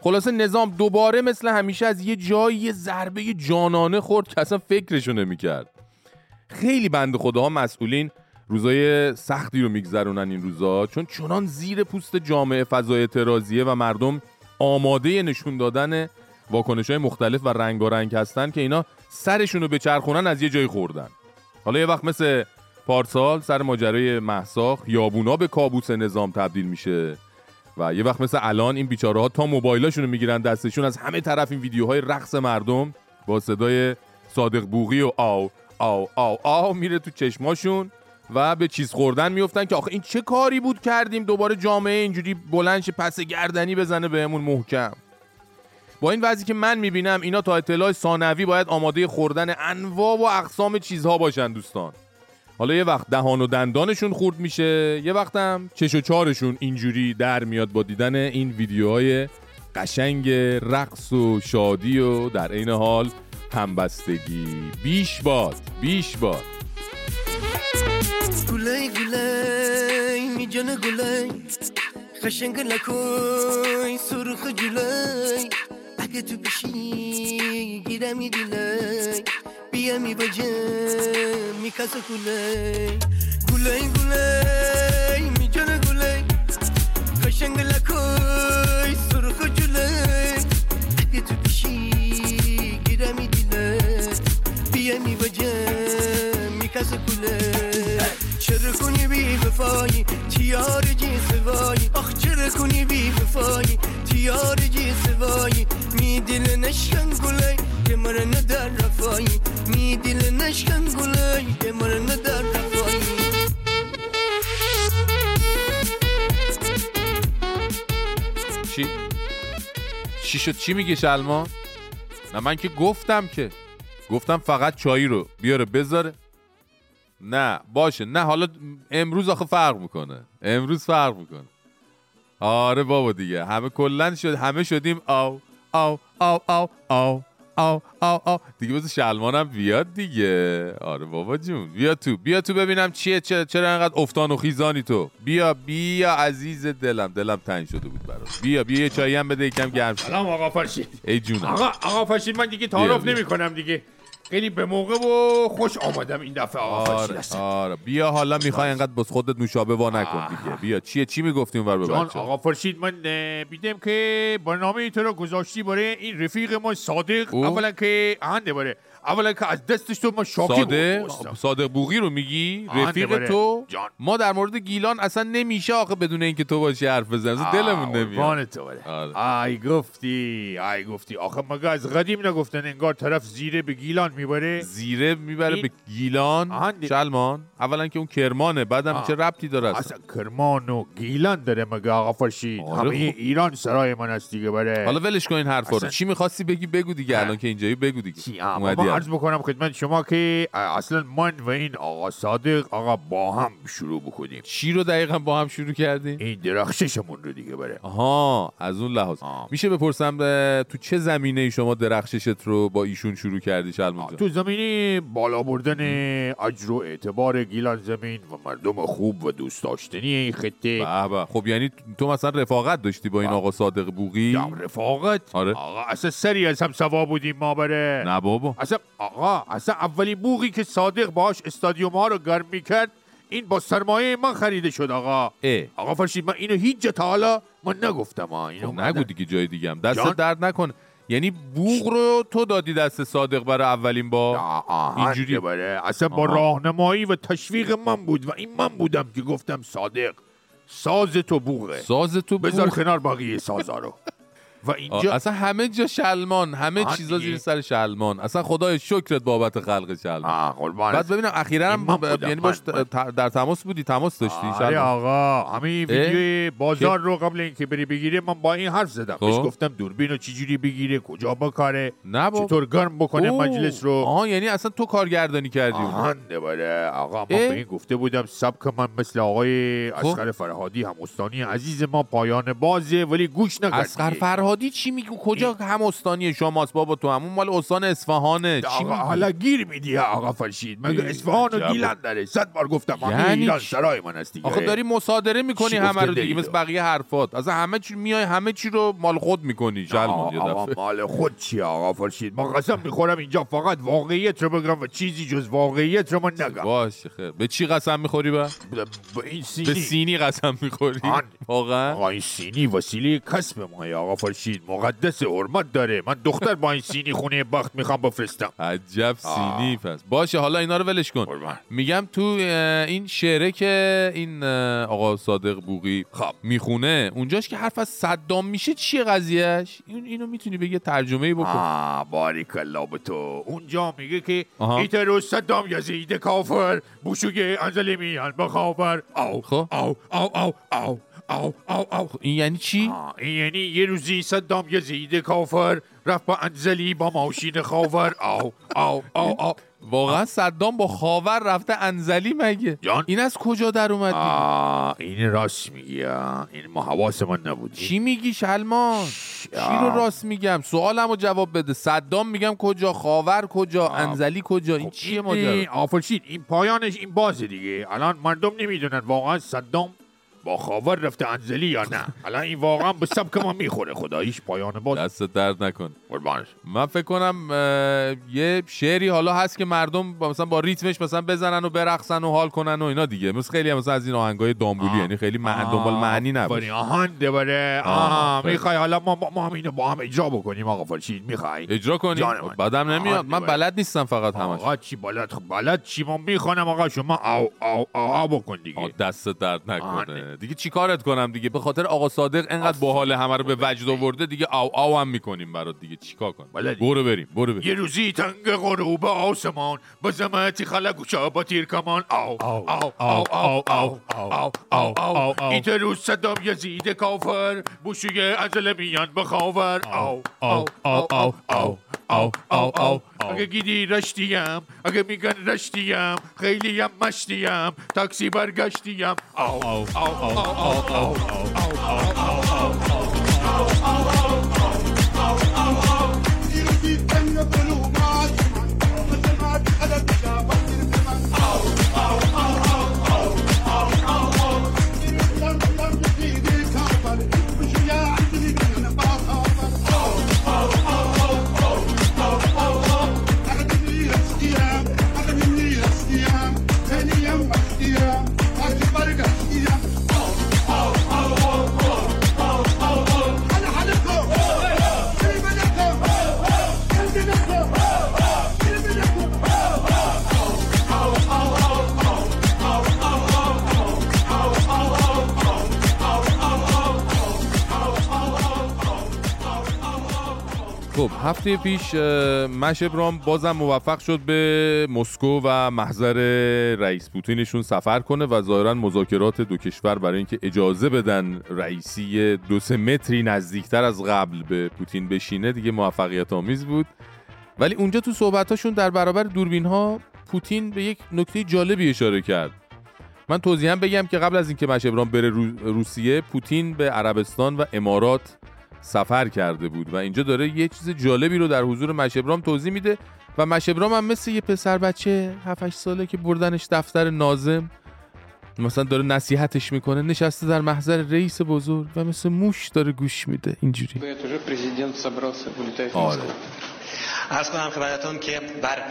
Speaker 4: خلاصه نظام دوباره مثل همیشه از یه جایی یه ضربه جانانه خورد که اصلا فکرشو نمی‌کرد. خیلی بند خداها مسئولین روزای سختی رو میگذرونن این روزا چون چنان زیر پوست جامعه فضای اعتراضیه و مردم آماده نشون دادن واکنش های مختلف و رنگارنگ هستن که اینا سرشون رو به چرخونن از یه جای خوردن. حالا یه وقت مثل پارسال سر ماجرای محسا یابونا به کابوس نظام تبدیل میشه و یه وقت مثل الان این بیچاره ها تا موبایلاشون رو می‌گیرن دستشون از همه طرف این ویدیوهای رقص مردم با صدای صادق بوغی و آو آو آو آو میره تو چشماشون و به چیز خوردن میفتن که آخه این چه کاری بود کردیم دوباره جامعه اینجوری بلندش پس گردنی بزنه بهمون محکم. با این وضعی که من می‌بینم اینا تا اطلاع ثانوی باید آماده خوردن انواع و اقسام چیزها باشن دوستان. حالا یه وقت دهان و دندانشون خورد میشه یه وقتم چش و چارشون اینجوری در میاد با دیدن این ویدیوهای قشنگ رقص و شادی و در عین حال همبستگی. بیش باد بیش باد.
Speaker 13: اگه تو بشی گیره میدیله بیا می باجه می کسه گوله. گوله این گوله می جانه گوله. قشنگ لکوی سرخ جوله. اگه تو بشی گیره میدیله بیا می باجه می کسه گوله. چرا کنی بی وفایی تیار جی سوایی آخ چرا کنی بی وفایی تیار جی سوایی می دل نشکن گلای که مرا ندر رفایی. می دل نشکن گلای که مرا ندر رفایی.
Speaker 4: چی؟ چی شد؟ چی میگه شلما؟ نه من که گفتم که. گفتم فقط چایی رو بیاره بذاره. نه باشه. نه حالا امروز آخه فرق می‌کنه. امروز فرق می‌کنه. آره بابا دیگه. همه کلن شد همه شدیم آو آو آو آو آو آو آو آو. دیگه بذار شلمانم بیاد دیگه. آره بابا جون. بیا تو بیا تو ببینم چیه چرا, چرا انقدر افتان و خیزانی تو. بیا بیا عزیز دلم. دلم تنگ شده بود برات. بیا بیا یه چایی هم بده یکم گرم
Speaker 1: سلام آقا فرشید
Speaker 4: ای جونم.
Speaker 1: آقا آقا فرشید من دیگه تعارف
Speaker 4: بیا.
Speaker 1: نمی کنم دیگه. خیلی به موقع و خوش آمدم این دفعه آقا.
Speaker 4: آره. آره. بیا حالا می‌خوای انقدر بس خودت نوشابه وا نکن دیگه. بیا. چیه؟ چی می‌گفتی اونور به
Speaker 1: جان
Speaker 4: بچه
Speaker 1: آقا فرشید من بیدم که برنامه تو رو گذاشتی برای این رفیق ما صادق.
Speaker 4: او؟
Speaker 1: اولا که اهنده باره اولا که از دستش تو ما شاکی
Speaker 4: صادق
Speaker 1: بود
Speaker 4: صادق بوغی رو میگی؟ رفیق. تو؟
Speaker 1: جان.
Speaker 4: ما در مورد گیلان اصلا نمیشه آخه بدون اینکه تو باشی حرف اصلا دلمون نمیاد.
Speaker 1: تو.
Speaker 4: آره.
Speaker 1: آی گفتی. آی گفتی. آخه مگه از قدیم نگفتن انگار طرف زیره به گیلان می‌بره؟
Speaker 4: زیره می‌بره
Speaker 1: این-
Speaker 4: به گیلان. شلمان. اولا که اون کرمانه بعدم
Speaker 1: آه.
Speaker 4: چه ربطی داره اصلا؟
Speaker 1: اصلا کرمان و گیلان داره مگه آقا فرشید
Speaker 4: آره.
Speaker 1: همه. ایران سرای من است دیگه بره.
Speaker 4: حالا ولش کن این حرفا رو. چی می‌خواستی بگی؟ بگو دیگه الان که اینجایی بگو دیگه. اومدی.
Speaker 1: عرض بکنم خدمت شما که اصلا من و این آقا صادق آقا با هم شروع بکنیم.
Speaker 4: چی رو دقیقا با هم شروع کردی
Speaker 1: این درخششمون رو دیگه بره.
Speaker 4: آها از اون لحاظ.
Speaker 1: آه.
Speaker 4: میشه بپرسم تو چه زمینه ای شما درخششت رو با ایشون شروع کردی شلمان
Speaker 1: تو زمینی بالا بردن اجر و اعتبار گیلان زمین و مردم خوب و دوست داشتنی این خطه.
Speaker 4: به. خب یعنی تو مثلا رفاقت داشتی با این آقا صادق بوغی
Speaker 1: یا رفاقت؟
Speaker 4: آره.
Speaker 1: آقا اصلا سری از هم سوا بودیم ما بره.
Speaker 4: نه بابا.
Speaker 1: اصلا آقا اصلا اولین بوغی که صادق باش استادیوم ها رو گرم می‌کرد این با سرمایه من خریده شد آقا.
Speaker 4: اه.
Speaker 1: آقا فرشید من اینو هیچ جا تا حالا من نگفتم اینو
Speaker 4: خب نگو دیگه جای دیگه هم. دست؟ درد نکنه یعنی بوغ رو تو دادی دست صادق برای اولین بار؟
Speaker 1: آهنده
Speaker 4: اینجوری.
Speaker 1: بره اصلا با. راهنمایی و تشویق من بود و این من بودم که گفتم صادق ساز تو بوغه.
Speaker 4: ساز تو
Speaker 1: بذار کنار بقیه سازا رو. و اینجا
Speaker 4: اصلا همه جا شلمان همه چیزا. زیر سر شلمان اصلا خدای شکرت بابت خلق شلمان بعد ببینم اخیرا هم یعنی باش در تماس بودی تماس داشتی
Speaker 1: آره آقا همین ویدیو بازار رو قبل اینکه بری بگیری من با این حرف زدم
Speaker 4: خب.
Speaker 1: بهش گفتم دوربین رو چجوری بگیره کجا بکاره. چطور گرم بکنه. مجلس رو
Speaker 4: آها یعنی اصلا تو کارگردانی کردی
Speaker 1: بره آقا من؟ به این گفته بودم سبک من مثل آقای
Speaker 4: خب.
Speaker 1: اسقر فرهادی هم استانی عزیز ما پایان بازه ولی گوش نکرد
Speaker 4: اسقر فرهادی چی میگی کجا هم استانی شماست بابا تو همون مال استان اصفهانه چی
Speaker 1: آقا حالا گیر میدی آقا فرشید مگه
Speaker 4: اه،
Speaker 1: اصفهان و. گیلان داره. صد بار گفتم
Speaker 4: یعنی
Speaker 1: ایران؟ سرای من است دیگه.
Speaker 4: آخه داری مصادره می‌کنی همه رو دیگه مثل؟ بقیه حرفات. از همه چی میای همه چی رو مال خود می‌کنی شلمان یه
Speaker 1: مال خود چی آقا فرشید ما قسم می‌خورم اینجا فقط واقعیت رو بگم و چیزی جز واقعیت رو من نگم.
Speaker 4: باشه خیر. به چی قسم می‌خوری با؟
Speaker 1: به سینی.
Speaker 4: قسم می‌خوری. واقعا؟
Speaker 1: آقا این سینی وسیله کسب ما آقا فرشید فرشید مقدس حرمت داره. من دختر با این سینی خونه بخت می‌خوام بفرستم.
Speaker 4: عجب سینی پس. باشه حالا اینا رو ولش کن. میگم تو این شعره که این آقا صادق بوقی
Speaker 1: خب.
Speaker 4: می‌خونه اونجاش که حرف از صدام میشه چیه قضیهش این اینو می‌تونی بگه ترجمه بکن.
Speaker 1: آه باریک الله به تو. اونجا میگه که
Speaker 4: آها.
Speaker 1: ایتر صدام یزید کافر بوشوی انزلی میان بخاور او
Speaker 4: خب.
Speaker 1: او او او او او او او
Speaker 4: این یعنی چی؟
Speaker 1: این یعنی یه روزی صدام یزید کافر رفت با انزلی با ماشین خاور. او او او او
Speaker 4: واقعا صدام با خاور رفته انزلی مگه؟
Speaker 1: جان؟
Speaker 4: این از کجا در اومد؟
Speaker 1: این راست میگی. این ما حواس من نبود
Speaker 4: چی میگی شلمان؟ چی رو راست میگم؟ سوالمو جواب بده. صدام میگم کجا خاور کجا انزلی کجا؟ این چیه ماجرا؟
Speaker 1: آفرشید این پایانش این بازه دیگه. الان مردم نمی‌دونن. واقعا صدام با خاور رفته انزلی یا نه؟ الان این واقعا به سبک ما می‌خوره خداییش پایان باز
Speaker 4: دست درد نکن.
Speaker 1: قربانش.
Speaker 4: من فکر کنم یه شعری حالا هست که مردم با مثلا با ریتمش مثلا بزنن و برقصن و حال کنن و اینا دیگه. مثل خیلی مثلا از این آهنگای دامبولی یعنی خیلی مع... دنبال معنی
Speaker 1: آفرین،
Speaker 4: نباشه
Speaker 1: آهنده بره
Speaker 4: آه،
Speaker 1: آها. می‌خوای حالا ما, ما, هم اینو با هم اجرا بکنیم آقا فرشید. می‌خوای؟
Speaker 4: اجرا کنی
Speaker 1: جان من.
Speaker 4: بعدم نمیاد.
Speaker 1: آهنده
Speaker 4: من. بلد نیستم فقط همش.
Speaker 1: آقا چی بلد؟ خب بلد چی؟ ما می‌خوانم آقا شما او او او, بکن دیگه.
Speaker 4: دست درد نکنه. دیگه چی کارت کنم دیگه به خاطر آقا صادق انقدر باحال همه رو به وجد آورده دیگه او او هم می‌کنیم برات دیگه چیکار کنم. برو بریم برو بریم
Speaker 1: یه روزی تنگ غروب آسمان به زمتی خلق گوشا با تیر کمان او او او او او او او او او ایت روز صدام یزید کافر بوشوی ازل میان بخاور او او او او او او او او اگه گیدی رشتیم اگه میگن رشتیم خیلی هم مشتیم تاکسی برگشتیم او او او او او او
Speaker 4: خب هفته پیش مش ابرام بازم موفق شد به مسکو و محضر رئیس پوتینشون سفر کنه و ظاهرا مذاکرات دو کشور برای اینکه اجازه بدن رئیسی دو سه متری نزدیکتر از قبل به پوتین بشینه دیگه موفقیت آمیز بود. ولی اونجا تو صحبتاشون در برابر دوربین ها پوتین به یک نکته جالبی اشاره کرد. من توضیحا بگم که قبل از اینکه مش ابرام بره رو- روسیه پوتین به عربستان و امارات سفر کرده بود و اینجا داره یه چیز جالبی رو در حضور مشبرام توضیح میده و مشبرام هم مثل یه پسر بچه 7 ساله که بردنش دفتر نازم مثلا داره نصیحتش می‌کنه نشسته در محضر رئیس بزرگ و مثل موش داره گوش میده اینجوری. آره.
Speaker 16: از کنم خدمتتون که بر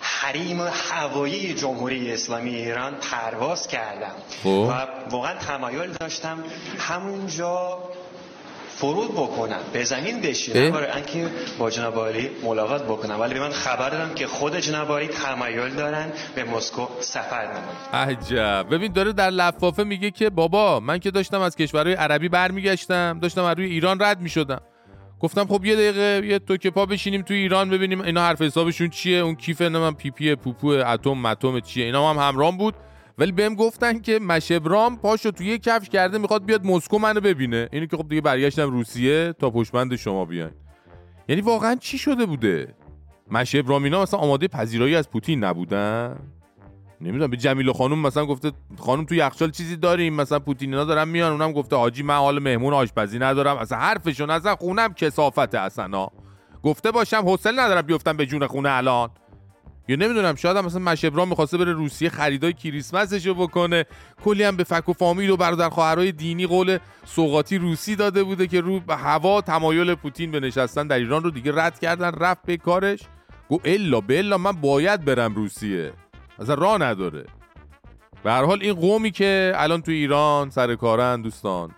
Speaker 16: حریم هوایی جمهوری اسلامی ایران پرواز کردم.
Speaker 4: خب.
Speaker 16: و واقعا تمایل داشتم همونجا فرود بکنم. به زمین بشینم؟ برای اینکه با جناب عالی ملاقات بکنم. ولی به من خبر دادم که خود جناب عالی تمایل دارن به مسکو سفر نمایند
Speaker 4: عجب. ببین داره در لفافه میگه که بابا من که داشتم از کشورهای عربی برمیگشتم. داشتم از روی ایران رد می‌شدم. گفتم خب یه دقیقه یه تو که پا بشینیم تو ایران ببینیم اینا حرف حسابشون چیه. اون کیف من پی پی پوپو اتم متم چیه. اینا هم همرام بود. ولی بهم گفتن که مشبرام پاشو تو یه کفش کرده می‌خواد بیاد مسکو منو ببینه. اینو که خب دیگه برگشتم روسیه تا پشمند شما بیاین. یعنی واقعا چی شده بوده؟ مشبرام اینا مثلا آماده پذیرایی از پوتین نبودن؟ نمی‌دونم به جمیله خانم مثلا گفته خانم تو یخچال چیزی داریم مثلا پوتینینا دارن میان اونم گفته حاجی من حال مهمون آشپزی ندارم اصلا حرفشون اصلا خونم کسافته اصلا. گفته باشم حوصله ندارم بیفتم به جون خونه الان. یا نمی‌دونم شاید هم مثلا مشبرام می‌خواسته بره روسیه خریدای کریسمسشو بکنه. کلی هم به فک و فامیل و برادر خواهرای دینی قول سوغاتی روسی داده بوده که رو به هوا تمایل پوتین به نشستن در ایران رو دیگه رد کردن رفت به کارش. گو الا بلا من باید برم روسیه. اصلا راه نداره. به هر حال این قومی که الان تو ایران سر کارن دوستان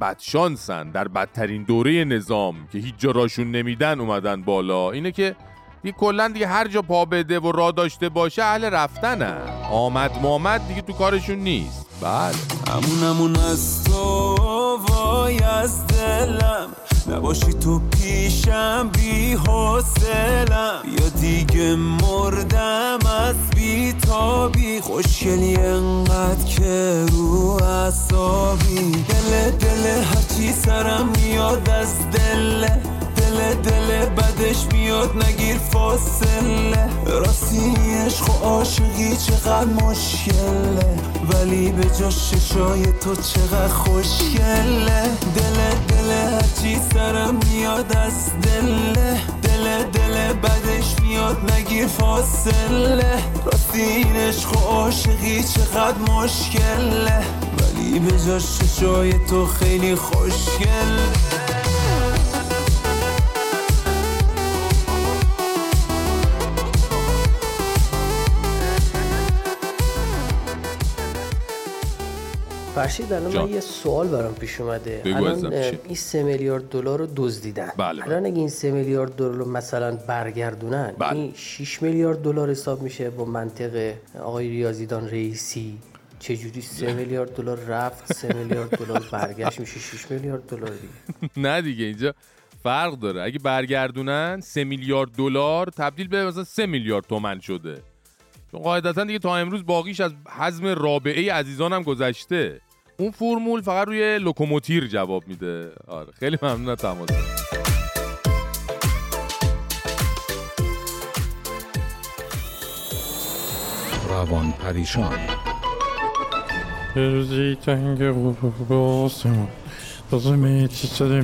Speaker 4: بدشانسن. در بدترین دوره نظام که هیچ جا راشون نمیدن اومدن بالا. اینه که دیگه کلا دیگه هر جا پا بده و راه داشته باشه اهل رفتنه. آمد مامد دیگه تو کارشون نیست. بله.
Speaker 17: همونمون از تو وای از دلم. نباشی تو پیشم بی حسلم یا دیگه مردم از بی تابی. خوشگلی انقدر که رو اصابی دل دل هرچی سرم میاد از دله دل دل بدش میاد نگیر فاصله. راستی عشق و عاشقی چقدر مشکله. ولی به جاش چشای تو چقدر خوشگله. دل دل هرچی سرم میاد از دله. دل دل بدش میاد نگیر فاصله. راستی این عشق عاشقی چقدر مشکله. ولی به جاش چشای تو خیلی خوشگله.
Speaker 18: فرشید الان
Speaker 4: جان.
Speaker 18: من یه سوال برام پیش اومده. الان؟ این سه میلیارد دلار رو دزدیدن.
Speaker 4: بله،
Speaker 18: الان اگه این سه میلیارد دلار رو مثلا برگردونن
Speaker 4: بله.
Speaker 18: این 6 میلیارد دلار حساب میشه با منطق آقای ریاضیدان رئیسی؟ چجوری سه میلیارد دلار رفت سه میلیارد دلار برگشت میشه 6 میلیارد دلار دیگه؟
Speaker 4: نه دیگه اینجا فرق داره. اگه برگردونن سه میلیارد دلار تبدیل به مثلا سه میلیارد تومن شده. چون قاعدتا دیگه تا امروز باقیش از حزم رابعه عزیزانم گذشته. اون فرمول فقط روی لوکوموتیر جواب میده. آره خیلی ممنون از تماس.
Speaker 19: روان پریشان.
Speaker 20: روزی تنگ آسمان تازه چی سر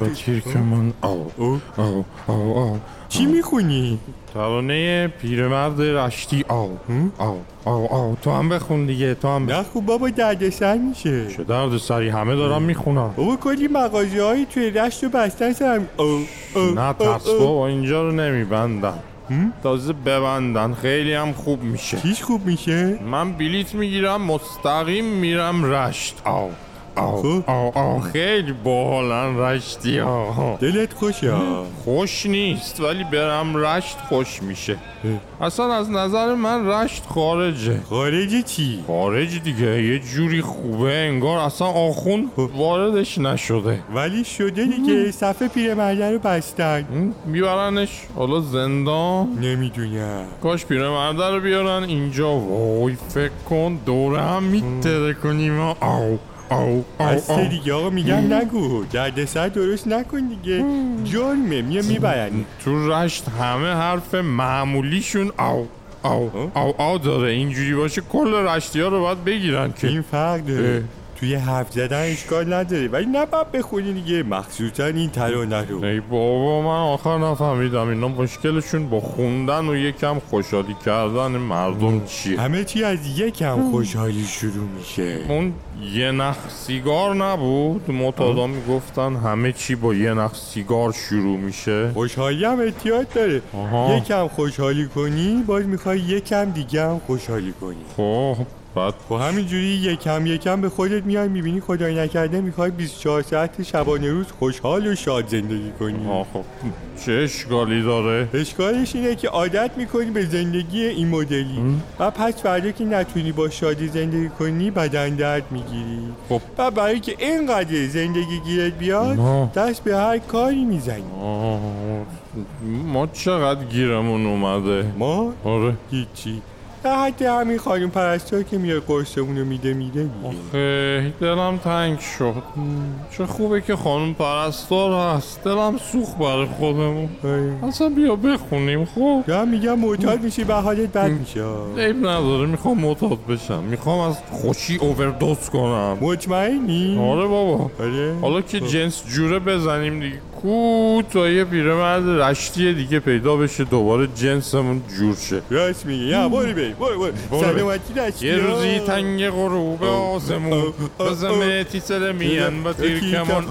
Speaker 20: با تیرکمان آو او آو آو آو چی می‌خونی؟ ترانه پیرمرد رشتی آو؟ آو آو آو تو هم بخون دیگه تو هم نه خوب بابا دردسر میشه چه درد سری همه دارم می‌خونم بابا کلی مغازه هایی توی رشت و بستن سرم نه ترس بابا اینجا رو نمیبندن تازه ببندن. خیلی هم خوب میشه. چیش خوب میشه؟ من بلیت می‌گیرم مستقیم میرم رشت. آو آو آو آو خیلی باحالن رشتی ها دلت خوشه؟ خوش نیست ولی برم رشت خوش میشه. اصلا از نظر من رشت خارجه. خارجه چی؟ خارج دیگه یه جوری خوبه انگار اصلا آخون واردش نشده. ولی شده دیگه صفحه پیرمرده رو بستن. بیارنش حالا زندان. نمی‌دونم. کاش پیرمرده رو بیارن اینجا. وای فکر کن دوره هم میتره کنیم آو آو آو
Speaker 21: بسته دیگه آقا میگن. نگو. دردسر درست نکن دیگه. جرمه میه می‌برن.
Speaker 20: تو رشت همه حرف معمولیشون آو آو آو آو داره. اینجوری باشه کل رشتی ها رو باید بگیرن که
Speaker 21: این فرق داره. توی حرف زدن اشکال نداره. ولی نباید بخونی دیگه. مخصوصا این ترانه رو.
Speaker 20: ای بابا من آخر نفهمیدم. اینا مشکلشون با خوندن و یکم خوشحالی کردن مردم چیه؟
Speaker 21: همه چی از یکم خوشحالی شروع میشه.
Speaker 20: اون یه نخ سیگار نبود؟ متادا می‌گفتن همه چی با یه نخ سیگار شروع میشه.
Speaker 21: خوشحالی هم احتیاط داره.
Speaker 20: آها.
Speaker 21: یکم خوشحالی کنی باز می‌خوای یکم دیگه هم خوشحالی کنی.
Speaker 20: خب. بعد
Speaker 21: خب همینجوری یکم یکم به خودت میای می‌بینی خدای نکرده می‌خوای 24 ساعت شبانه روز خوشحال و شاد زندگی کنی.
Speaker 20: آه خب. چه اشکالی داره؟
Speaker 21: اشکالش اینه که عادت می‌کنی به زندگی این مدلی. و پس فردا که نتونی با شادی زندگی کنی بدن درد می‌گیری.
Speaker 20: خب.
Speaker 21: و برای که اینقدر زندگی گیرت بیاد. دست به هر کاری می‌زنی.
Speaker 20: آه، ما چقدر گیرمون اومده؟
Speaker 21: ما؟
Speaker 20: آره.
Speaker 21: هیچی. در حد همین خانم پرستار که میاد قرصمون رو میده میده.
Speaker 20: آخه دلم تنگ شد. چه خوبه که خانم پرستار هست. دلم سوخ برای خودمون. اصلا بیا بخونیم خب
Speaker 21: یا میگم معتاد میشی و حالت بد میشه.
Speaker 20: عیب نداره می‌خوام معتاد بشم. می‌خوام از خوشی اووردوز کنم.
Speaker 21: مطمئنی؟
Speaker 20: آره بابا.
Speaker 21: آره.
Speaker 20: حالا که جنس جوره بزنیم دیگه. کو تا یه پیرمرد رشتی دیگه پیدا بشه دوباره جنسمون جور شه
Speaker 21: راست میگه یا بریم برو برو
Speaker 20: برو.
Speaker 21: سلامتی رشتی
Speaker 20: یه. روزی تنگ غروب آسمون بزمه تیسر میان با تیر کمان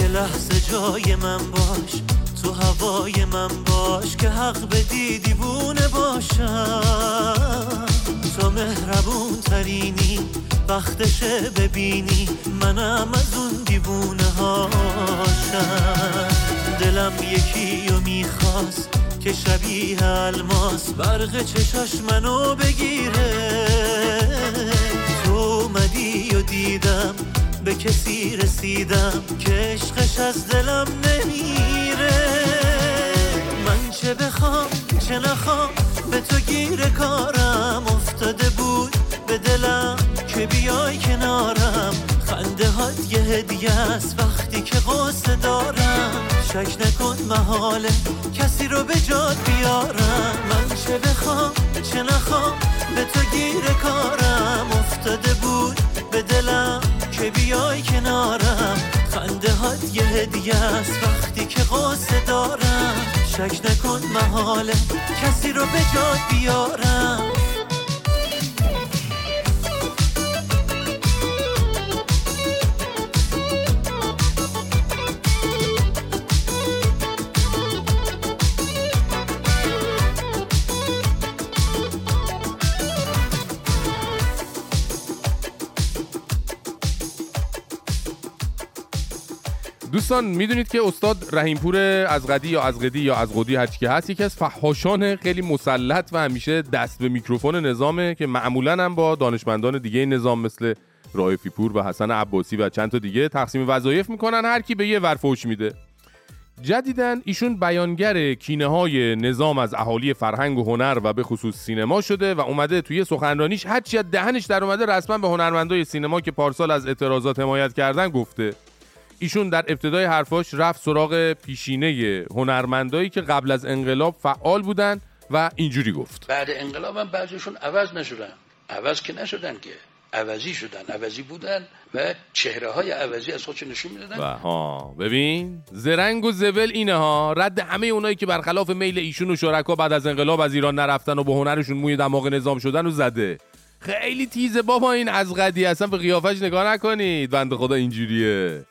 Speaker 17: یه لحظه جای من باش تو هوای من باش که حق بدی دیوونه باشم
Speaker 22: تو مهربون ترینی وقتشه ببینی. منم از اون دیوونه هاشم دلم یکی و می‌خواست که شبیه الماس. برق چشاش منو بگیره. تو اومدی و دیدم به کسی رسیدم. که عشقش از دلم نمیره. من چه بخوام چه نخوام به تو گیر کارم افتاده بود به دلم که بیای کنارم. خنده هات یه هدیه است وقتی که قصه دارم. شک نکن محاله کسی رو به جاد بیارم. من چه بخوام چه نخوام به تو گیر کارم افتاده بود به دلم که بیای کنارم. خنده هات یه هدیه است. وقتی که قصه دارم شک نکن محاله. کسی رو به جاد بیارم.
Speaker 4: دوستان می‌دونید که استاد رحیمپور از قدی یا از قدی یا از قدی هرچی که هست یکی از فحاشان خیلی مسلط و همیشه دست به میکروفون نظامه که معمولا هم با دانشمندان دیگه نظام مثل رائفی پور و حسن عباسی و چند تا دیگه تقسیم وظایف می‌کنن هر کی به یه ور فوش میده. جدیدن ایشون بیانگر کینه های نظام از اهالی فرهنگ و هنر و به خصوص سینما شده و اومده توی سخنرانیش هرچی از دهنش در اومده رسما به هنرمندای سینما که پارسال از اعتراضات حمایت کردن گفته. ایشون در ابتدای حرفاش رفت سراغ پیشینه هنرمندایی که قبل از انقلاب فعال بودن و اینجوری گفت.
Speaker 23: بعد انقلاب هم بعضیشون عوض نشدن. عوض که نشدن که. عوضی شدن. عوضی بودن و چهره های عوضی از خودشون نشون می‌دادن.
Speaker 4: و ها ببین زرنگ و زبل اینه ها. رد همه اونایی که برخلاف میل ایشون و شرکا بعد از انقلاب از ایران نرفتن و به هنرشون موی دماغ نظام شدن و زده. خیلی تیزه بابا این از قدی اصلا به قیافش نگاه نکنید. بند خدا اینجوریه.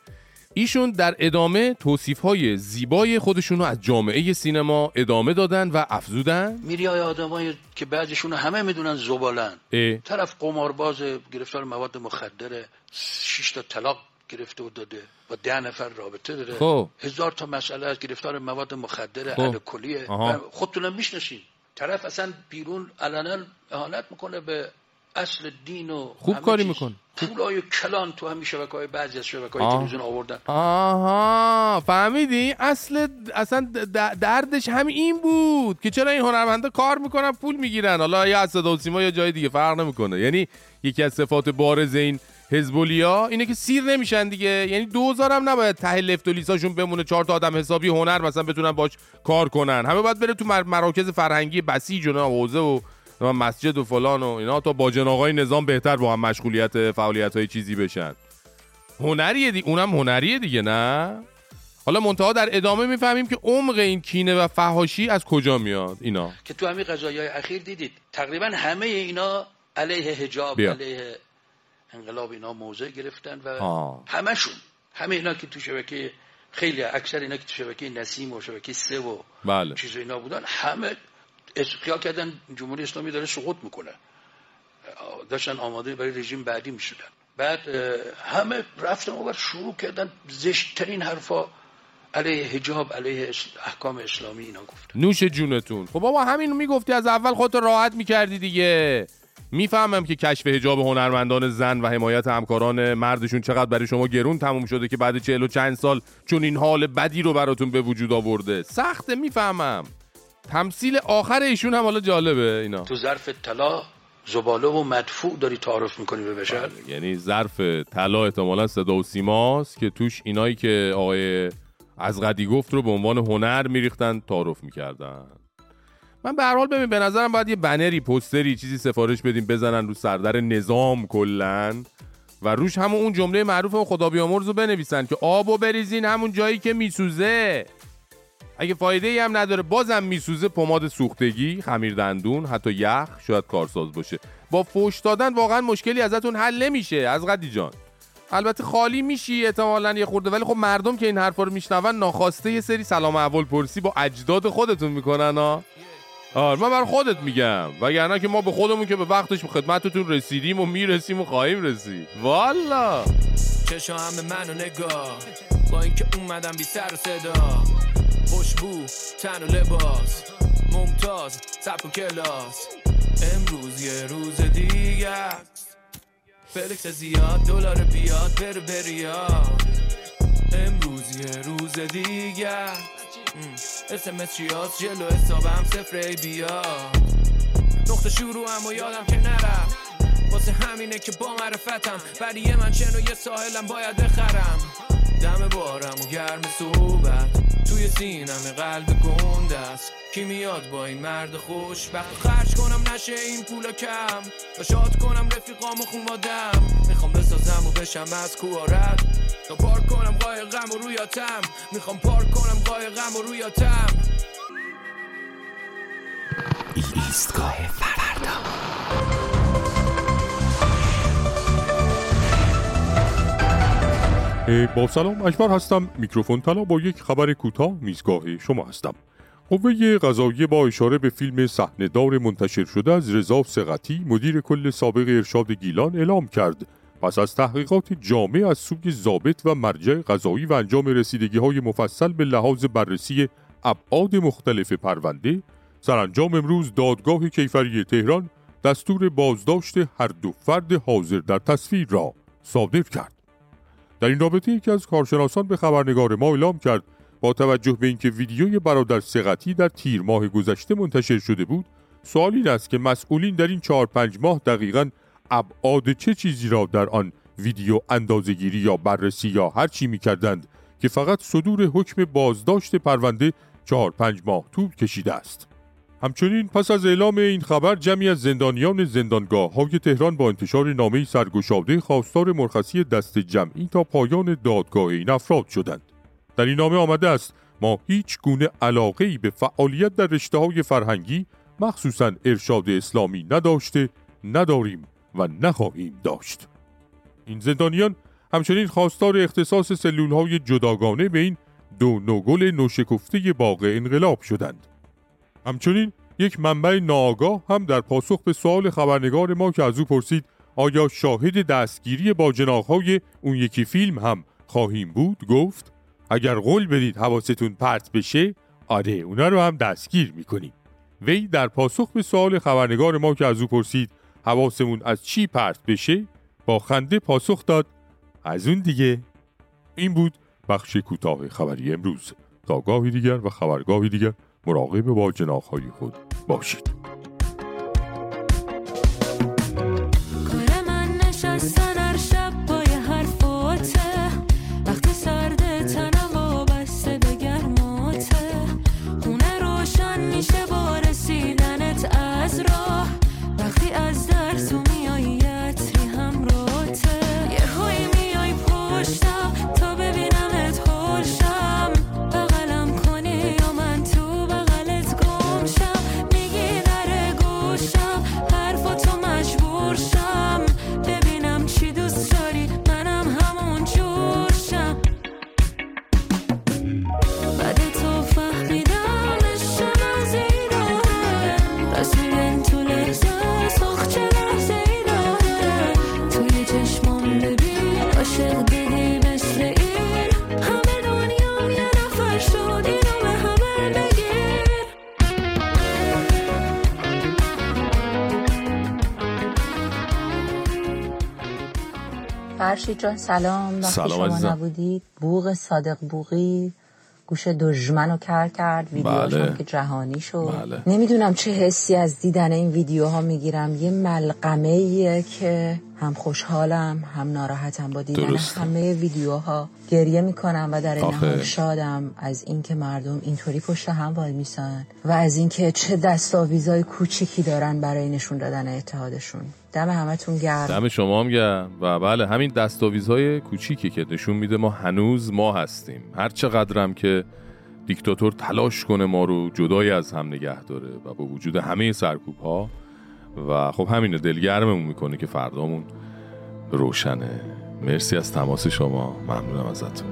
Speaker 4: ایشون در ادامه توصیف های زیبای خودشون رو از جامعه سینما ادامه دادن و افزودن
Speaker 23: میری های آدمایی که بعضیشون همه می‌دونن زبالن
Speaker 4: اه.
Speaker 23: طرف قمارباز گرفتار مواد مخدره شش تا طلاق گرفته و داده با ده نفر رابطه داره
Speaker 4: خب.
Speaker 23: هزار تا مسئله از گرفتار مواد مخدره
Speaker 4: خب.
Speaker 23: الکلیه. خودتونم می‌شناسین طرف اصلا بیرون علنا اهانت می‌کنه به اصل دین و
Speaker 4: خوب کاری. میکن
Speaker 23: پولای کلان تو همین شبکه های بعضی از شبکه های. تلویزیون آوردن.
Speaker 4: آها فهمیدی؟ اصل اصلا دردش هم این بود که چرا این هنرمندا کار می‌کنن پول می‌گیرن. حالا یا از صدا سیما یا جای دیگه فرق نمی‌کنه. یعنی یکی از صفات بارز این حزبولیا اینه که سیر نمیشن دیگه. یعنی دوزار هم نباید ته لفت و لیساشون بمونه چهار تا آدم حسابی هنر مثلا بتونن باش کار کنن. همه باید بره تو مر- مراکز فرهنگی بسیج و حوزه و مسجد و فلان و اینا تا با جناقای نظام بهتر با هم مشغولیت فعالیت های چیزی بشن. هنریه دی اونم هنریه دیگه نه؟ حالا منتها در ادامه می‌فهمیم که عمق این کینه و فهاشی از کجا میاد؟ اینا.
Speaker 23: که تو همین قضایی های اخیر دیدید تقریبا همه اینا علیه حجاب
Speaker 4: بیا.
Speaker 23: علیه انقلاب اینا موضع گرفتن و
Speaker 4: آه.
Speaker 23: همشون. همه اینا که تو شبکه خیلی اکثر اینا که تو شبکه نسیم و شبکه سه و
Speaker 4: بله.
Speaker 23: چیز اینا بودن همه خیال کردن جمهوری اسلامی داره سقوط می‌کنه. داشتن آماده برای رژیم بعدی می‌شدن. بعد همه رفتن و شروع کردن زشتترین حرفا علیه حجاب علیه احکام اسلامی اینا گفت
Speaker 4: نوش جونتون. خب بابا همین می‌گفتی از اول خودت راحت می‌کردی دیگه. می‌فهمم که کشف حجاب هنرمندان زن و حمایت همکاران مردشون چقدر برای شما گرون تموم شده که بعد چهل و چند سال چون این حال بدی رو براتون به وجود آورده. سخته می‌فهمم. تمثیل آخر ایشون هم حالا جالبه اینا.
Speaker 23: تو ظرف طلا زباله و مدفوع داری تعارف می‌کنی به بشر؟
Speaker 4: یعنی ظرف طلا احتمالا صدا و سیماست که توش اینایی که آقای از قدی گفت رو به عنوان هنر میریختن تعارف می‌کردن. من به هر حال ببین به نظرم باید یه بنری پوستری چیزی سفارش بدیم بزنن رو سردر نظام کلا و روش همون اون جمله معروف خدا بیامرز رو بنویسن که آبو بریزین همون جایی که میسوزه. اگه فایده ای هم نداره بازم میسوزه پماد سوختگی خمیر دندون حتی یخ شاید کارساز باشه. با فوش دادن واقعا مشکلی ازتون حل نمیشه از قدی جان. البته خالی میشی احتمالا یه خورده ولی خب مردم که این حرفا رو میشنون ناخواسته یه سری سلام اول پرسی با اجداد خودتون می‌کنن ها؟ آره من بر خودت میگم. وگرنه که ما به خودمون که به وقتش خدمتتون رسیدیم و می‌رسیم و خواهیم رسید. والا!
Speaker 24: چشم همه منو نگاه. با اینکه اومدم بی سر و صدا. خوشبو تن و لباس ممتاز سب و کلاس امروز یه روز دیگه فلکس زیاد دلار بیاد بر بریاد امروز یه روز دیگه اسمس چیاست جلو حسابم صفر بیاد نقطه شروع هم و یادم که نرم واسه همینه که با معرفتم ولی من چنو یه ساحلم باید بخرم دم بارم و گرم صحبت توی سینم قلب گنده است. کی میاد با این مرد خوش وقت خرج کنم نشه این پولا کم. و شاد کنم رفیقام و خونوادم می‌خوام بسازم و بشم از کوارت تا پارک کنم قایقم و رویاتم می‌خوام پارک کنم قایقم و رویاتم
Speaker 25: ایستگاه فردا.
Speaker 26: با سلام اکبر هستم. میکروفون طلا با یک خبر کوتاه میزگاه شما هستم. قوه قضاییه با اشاره به فیلم صحنه‌دار منتشر شده از رضا سقطی مدیر کل سابق ارشاد گیلان اعلام کرد. پس از تحقیقات جامع از سوی ضابط و مرجع قضایی و انجام رسیدگی های مفصل به لحاظ بررسی ابعاد مختلف پرونده سرانجام امروز دادگاه کیفری تهران دستور بازداشت هر دو فرد حاضر در تصویر را صادر کرد. در این رابطه یکی از کارشناسان به خبرنگار ما اعلام کرد با توجه به اینکه ویدیوی برادر سقطی در تیر ماه گذشته منتشر شده بود سوال این است که مسئولین در این چهار پنج ماه دقیقا ابعاد چه چیزی را در آن ویدیو اندازهگیری یا بررسی یا هر چی می کردند که فقط صدور حکم بازداشت پرونده چهار پنج ماه طول کشیده است. همچنین پس از اعلام این خبر جمعی از زندانیان زندانگاه های تهران با انتشار نامه سرگشاده خواستار مرخصی دست جمعی تا پایان دادگاه این افراد شدند. در این نامه آمده است ما هیچ گونه علاقه ای به فعالیت در رشته های فرهنگی مخصوصا ارشاد اسلامی نداشته نداریم و نخواهیم داشت. این زندانیان همچنین خواستار اختصاص سلول های جداگانه به این دو نوگل نوشکفته باغ انقلاب شدند. همچنین یک منبع ناآگاه هم در پاسخ به سوال خبرنگار ما که از او پرسید آیا شاهد دستگیری با اون یکی فیلم هم خواهیم بود؟ گفت اگر قول بدید حواستون پرت بشه آره اونا رو هم دستگیر می‌کنیم. وی در پاسخ به سوال خبرنگار ما که از او پرسید حواسمون از چی پرت بشه با خنده پاسخ داد از اون دیگه. این بود بخش کوتاه خبری امروز. تا گاهی دیگر و خبرگاهی دیگر. مراقب با جناحهای خود باشید.
Speaker 27: فرشید جان سلام وقتی
Speaker 4: سلام
Speaker 27: شما
Speaker 4: عزیزم.
Speaker 27: نبودید بوغ صادق بوغی گوش دژمن رو کر کرد ویدیوهاش
Speaker 4: بله.
Speaker 27: که جهانی شد
Speaker 4: بله.
Speaker 27: نمی‌دونم چه حسی از دیدن این ویدیوها می‌گیرم یه ملقمه ایه که هم خوشحالم هم ناراحتم با دیدن
Speaker 4: درسته.
Speaker 27: همه ویدیوها. گریه می‌کنم و در این. حال شادم از اینکه مردم اینطوری پشت هم وای میسن و از اینکه چه دستاویزای کوچیکی دارن برای نشون دادن اتحادشون. دم همتون گرم.
Speaker 4: دم شما هم گرم. و بله همین دستاویزهای کوچیکی که نشون میده ما هنوز ما هستیم. هر چقدرم که دیکتاتور تلاش کنه ما رو جدای از هم نگه داره و با وجود همه سرکوب ها و خب همینه دلگرممون می‌کنه که فردامون روشنه. مرسی از تماس شما. ممنونم ازتون.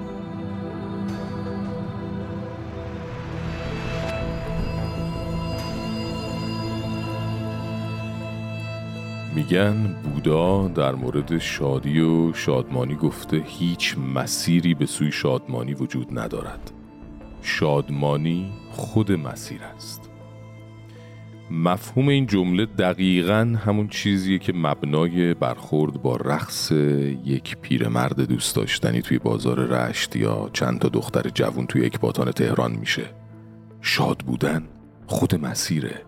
Speaker 4: میگن بودا در مورد شادی و شادمانی گفته هیچ مسیری به سوی شادمانی وجود ندارد. شادمانی خود مسیر است. مفهوم این جمله دقیقا همون چیزیه که مبنای برخورد با رقص یک پیرمرد دوست داشتنی توی بازار رشت یا چند تا دختر جوون توی اکباتان تهران میشه. شاد بودن خود مسیره.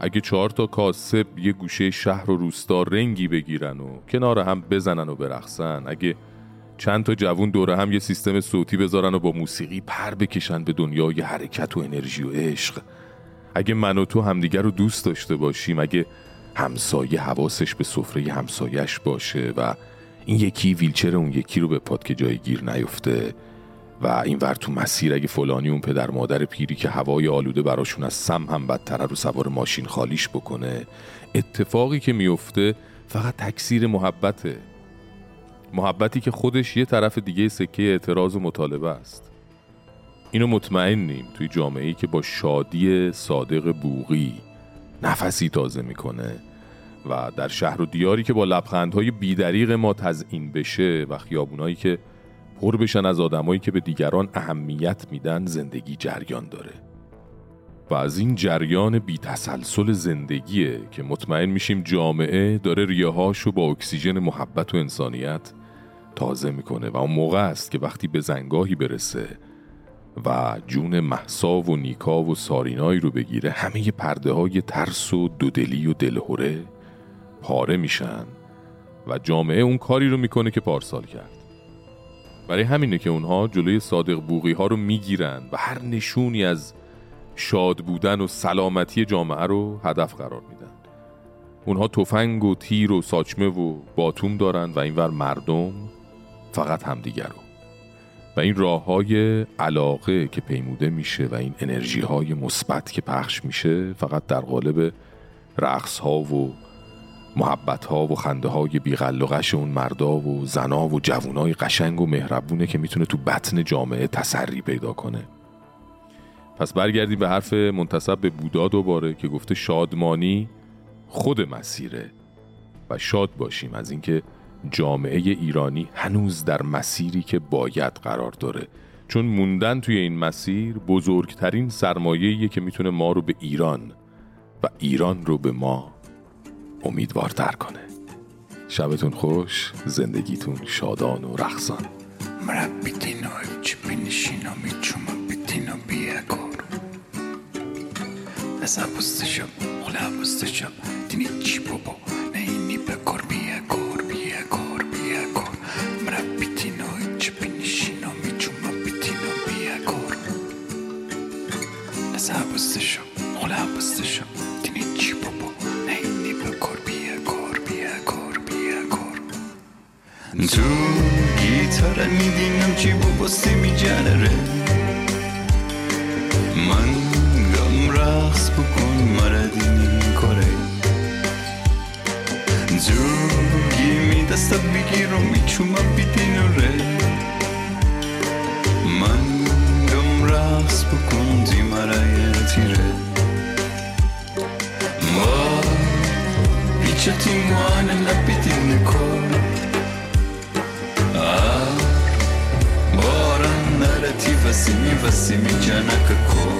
Speaker 4: اگه چهار تا کاسب یه گوشه شهر و روستا رنگی بگیرن و کنار هم بزنن و برقصن اگه چند تا جوون دوره هم یه سیستم صوتی بذارن و با موسیقی پر بکشن به دنیای حرکت و انرژی و عشق اگه من و تو همدیگر رو دوست داشته باشیم اگه همسایه حواسش به سفره همسایش باشه و این یکی ویلچر اون یکی رو به پاد که جای گیر نیفته و این ور تو مسیر اگه فلانی اون پدر مادر پیری که هوای آلوده براشون از سم هم بدتره رو سوار ماشین خالیش بکنه اتفاقی که میفته فقط تکثیر محبته. محبتی که خودش یه طرف دیگه سکه اعتراض و مطالبه است. اینو مطمئنیم توی جامعه ای که با شادی صادق بوغی نفسی تازه می‌کنه و در شهر و دیاری که با لبخندهای بیدریق ما تزئین بشه و خیابونایی که پر بشن از آدمایی که به دیگران اهمیت میدن زندگی جریان داره. و از این جریان بی تسلسل زندگیه که مطمئن میشیم جامعه داره ریهاشو با اکسیژن محبت و انسانیت تازه می‌کنه و اون موقع است که وقتی به زنگاهی برسه و جون محسا و نیکا و سارینایی رو بگیره همه پرده های ترس و دودلی و دلهوره پاره میشن و جامعه اون کاری رو می‌کنه که پارسال کرد. برای همینه که اونها جلوی صادق بوغی ها رو می‌گیرن و هر نشونی از شاد بودن و سلامتی جامعه رو هدف قرار میدن. اونها تفنگ و تیر و ساچمه و باتوم دارن و اینور مردم فقط همدیگر رو. و این راه های علاقه که پیموده میشه و این انرژی های مثبت که پخش میشه فقط در قالب رقص ها و محبت ها و خنده های بیغل و غش اون مردا و زنا و جوونای قشنگ و مهربونه که می‌تونه تو بطن جامعه تسری پیدا کنه. پس برگردیم به حرف منتصب به بودا دوباره که گفته شادمانی خود مسیره و شاد باشیم از اینکه جامعه ایرانی هنوز در مسیری که باید قرار داره. چون موندن توی این مسیر بزرگترین سرمایه‌ایه که می‌تونه ما رو به ایران و ایران رو به ما امیدوارتر کنه. شبتون خوش زندگیتون شادان و
Speaker 28: ci piniscino mi ciuma pittino via coro Esa bustışım, ula bustışım Dini çipopo, neyini be kor
Speaker 29: تو گیتار میدینم چی باباستی میجنره. من گم رقص بکن مردینی کاره زوگی می دستا بگیرم میچومم بیدینوره. من گم رقص بکن دی مرای تیره. ما بیچه تیموان لپیدین کن Васими, Васимича на какво?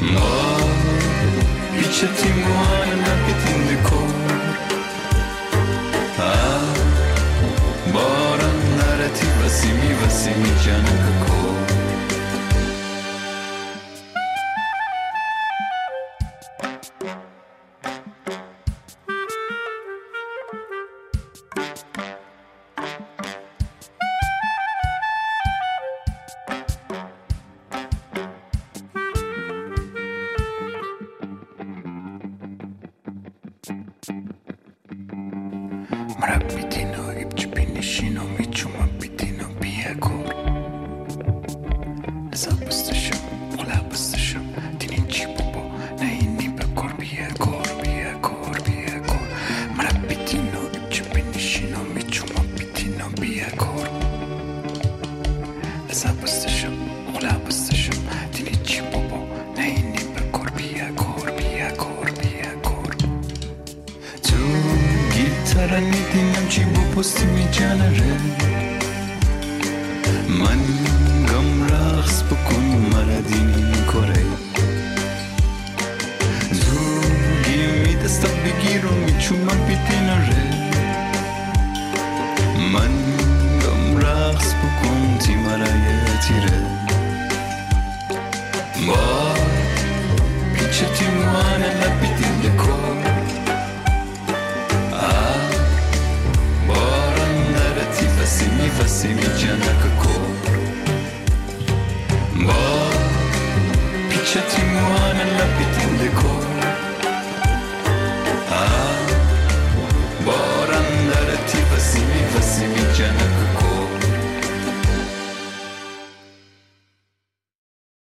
Speaker 29: Ма, пича ти моя на петин деко. А, баран нарети Васими, Васимича на какво?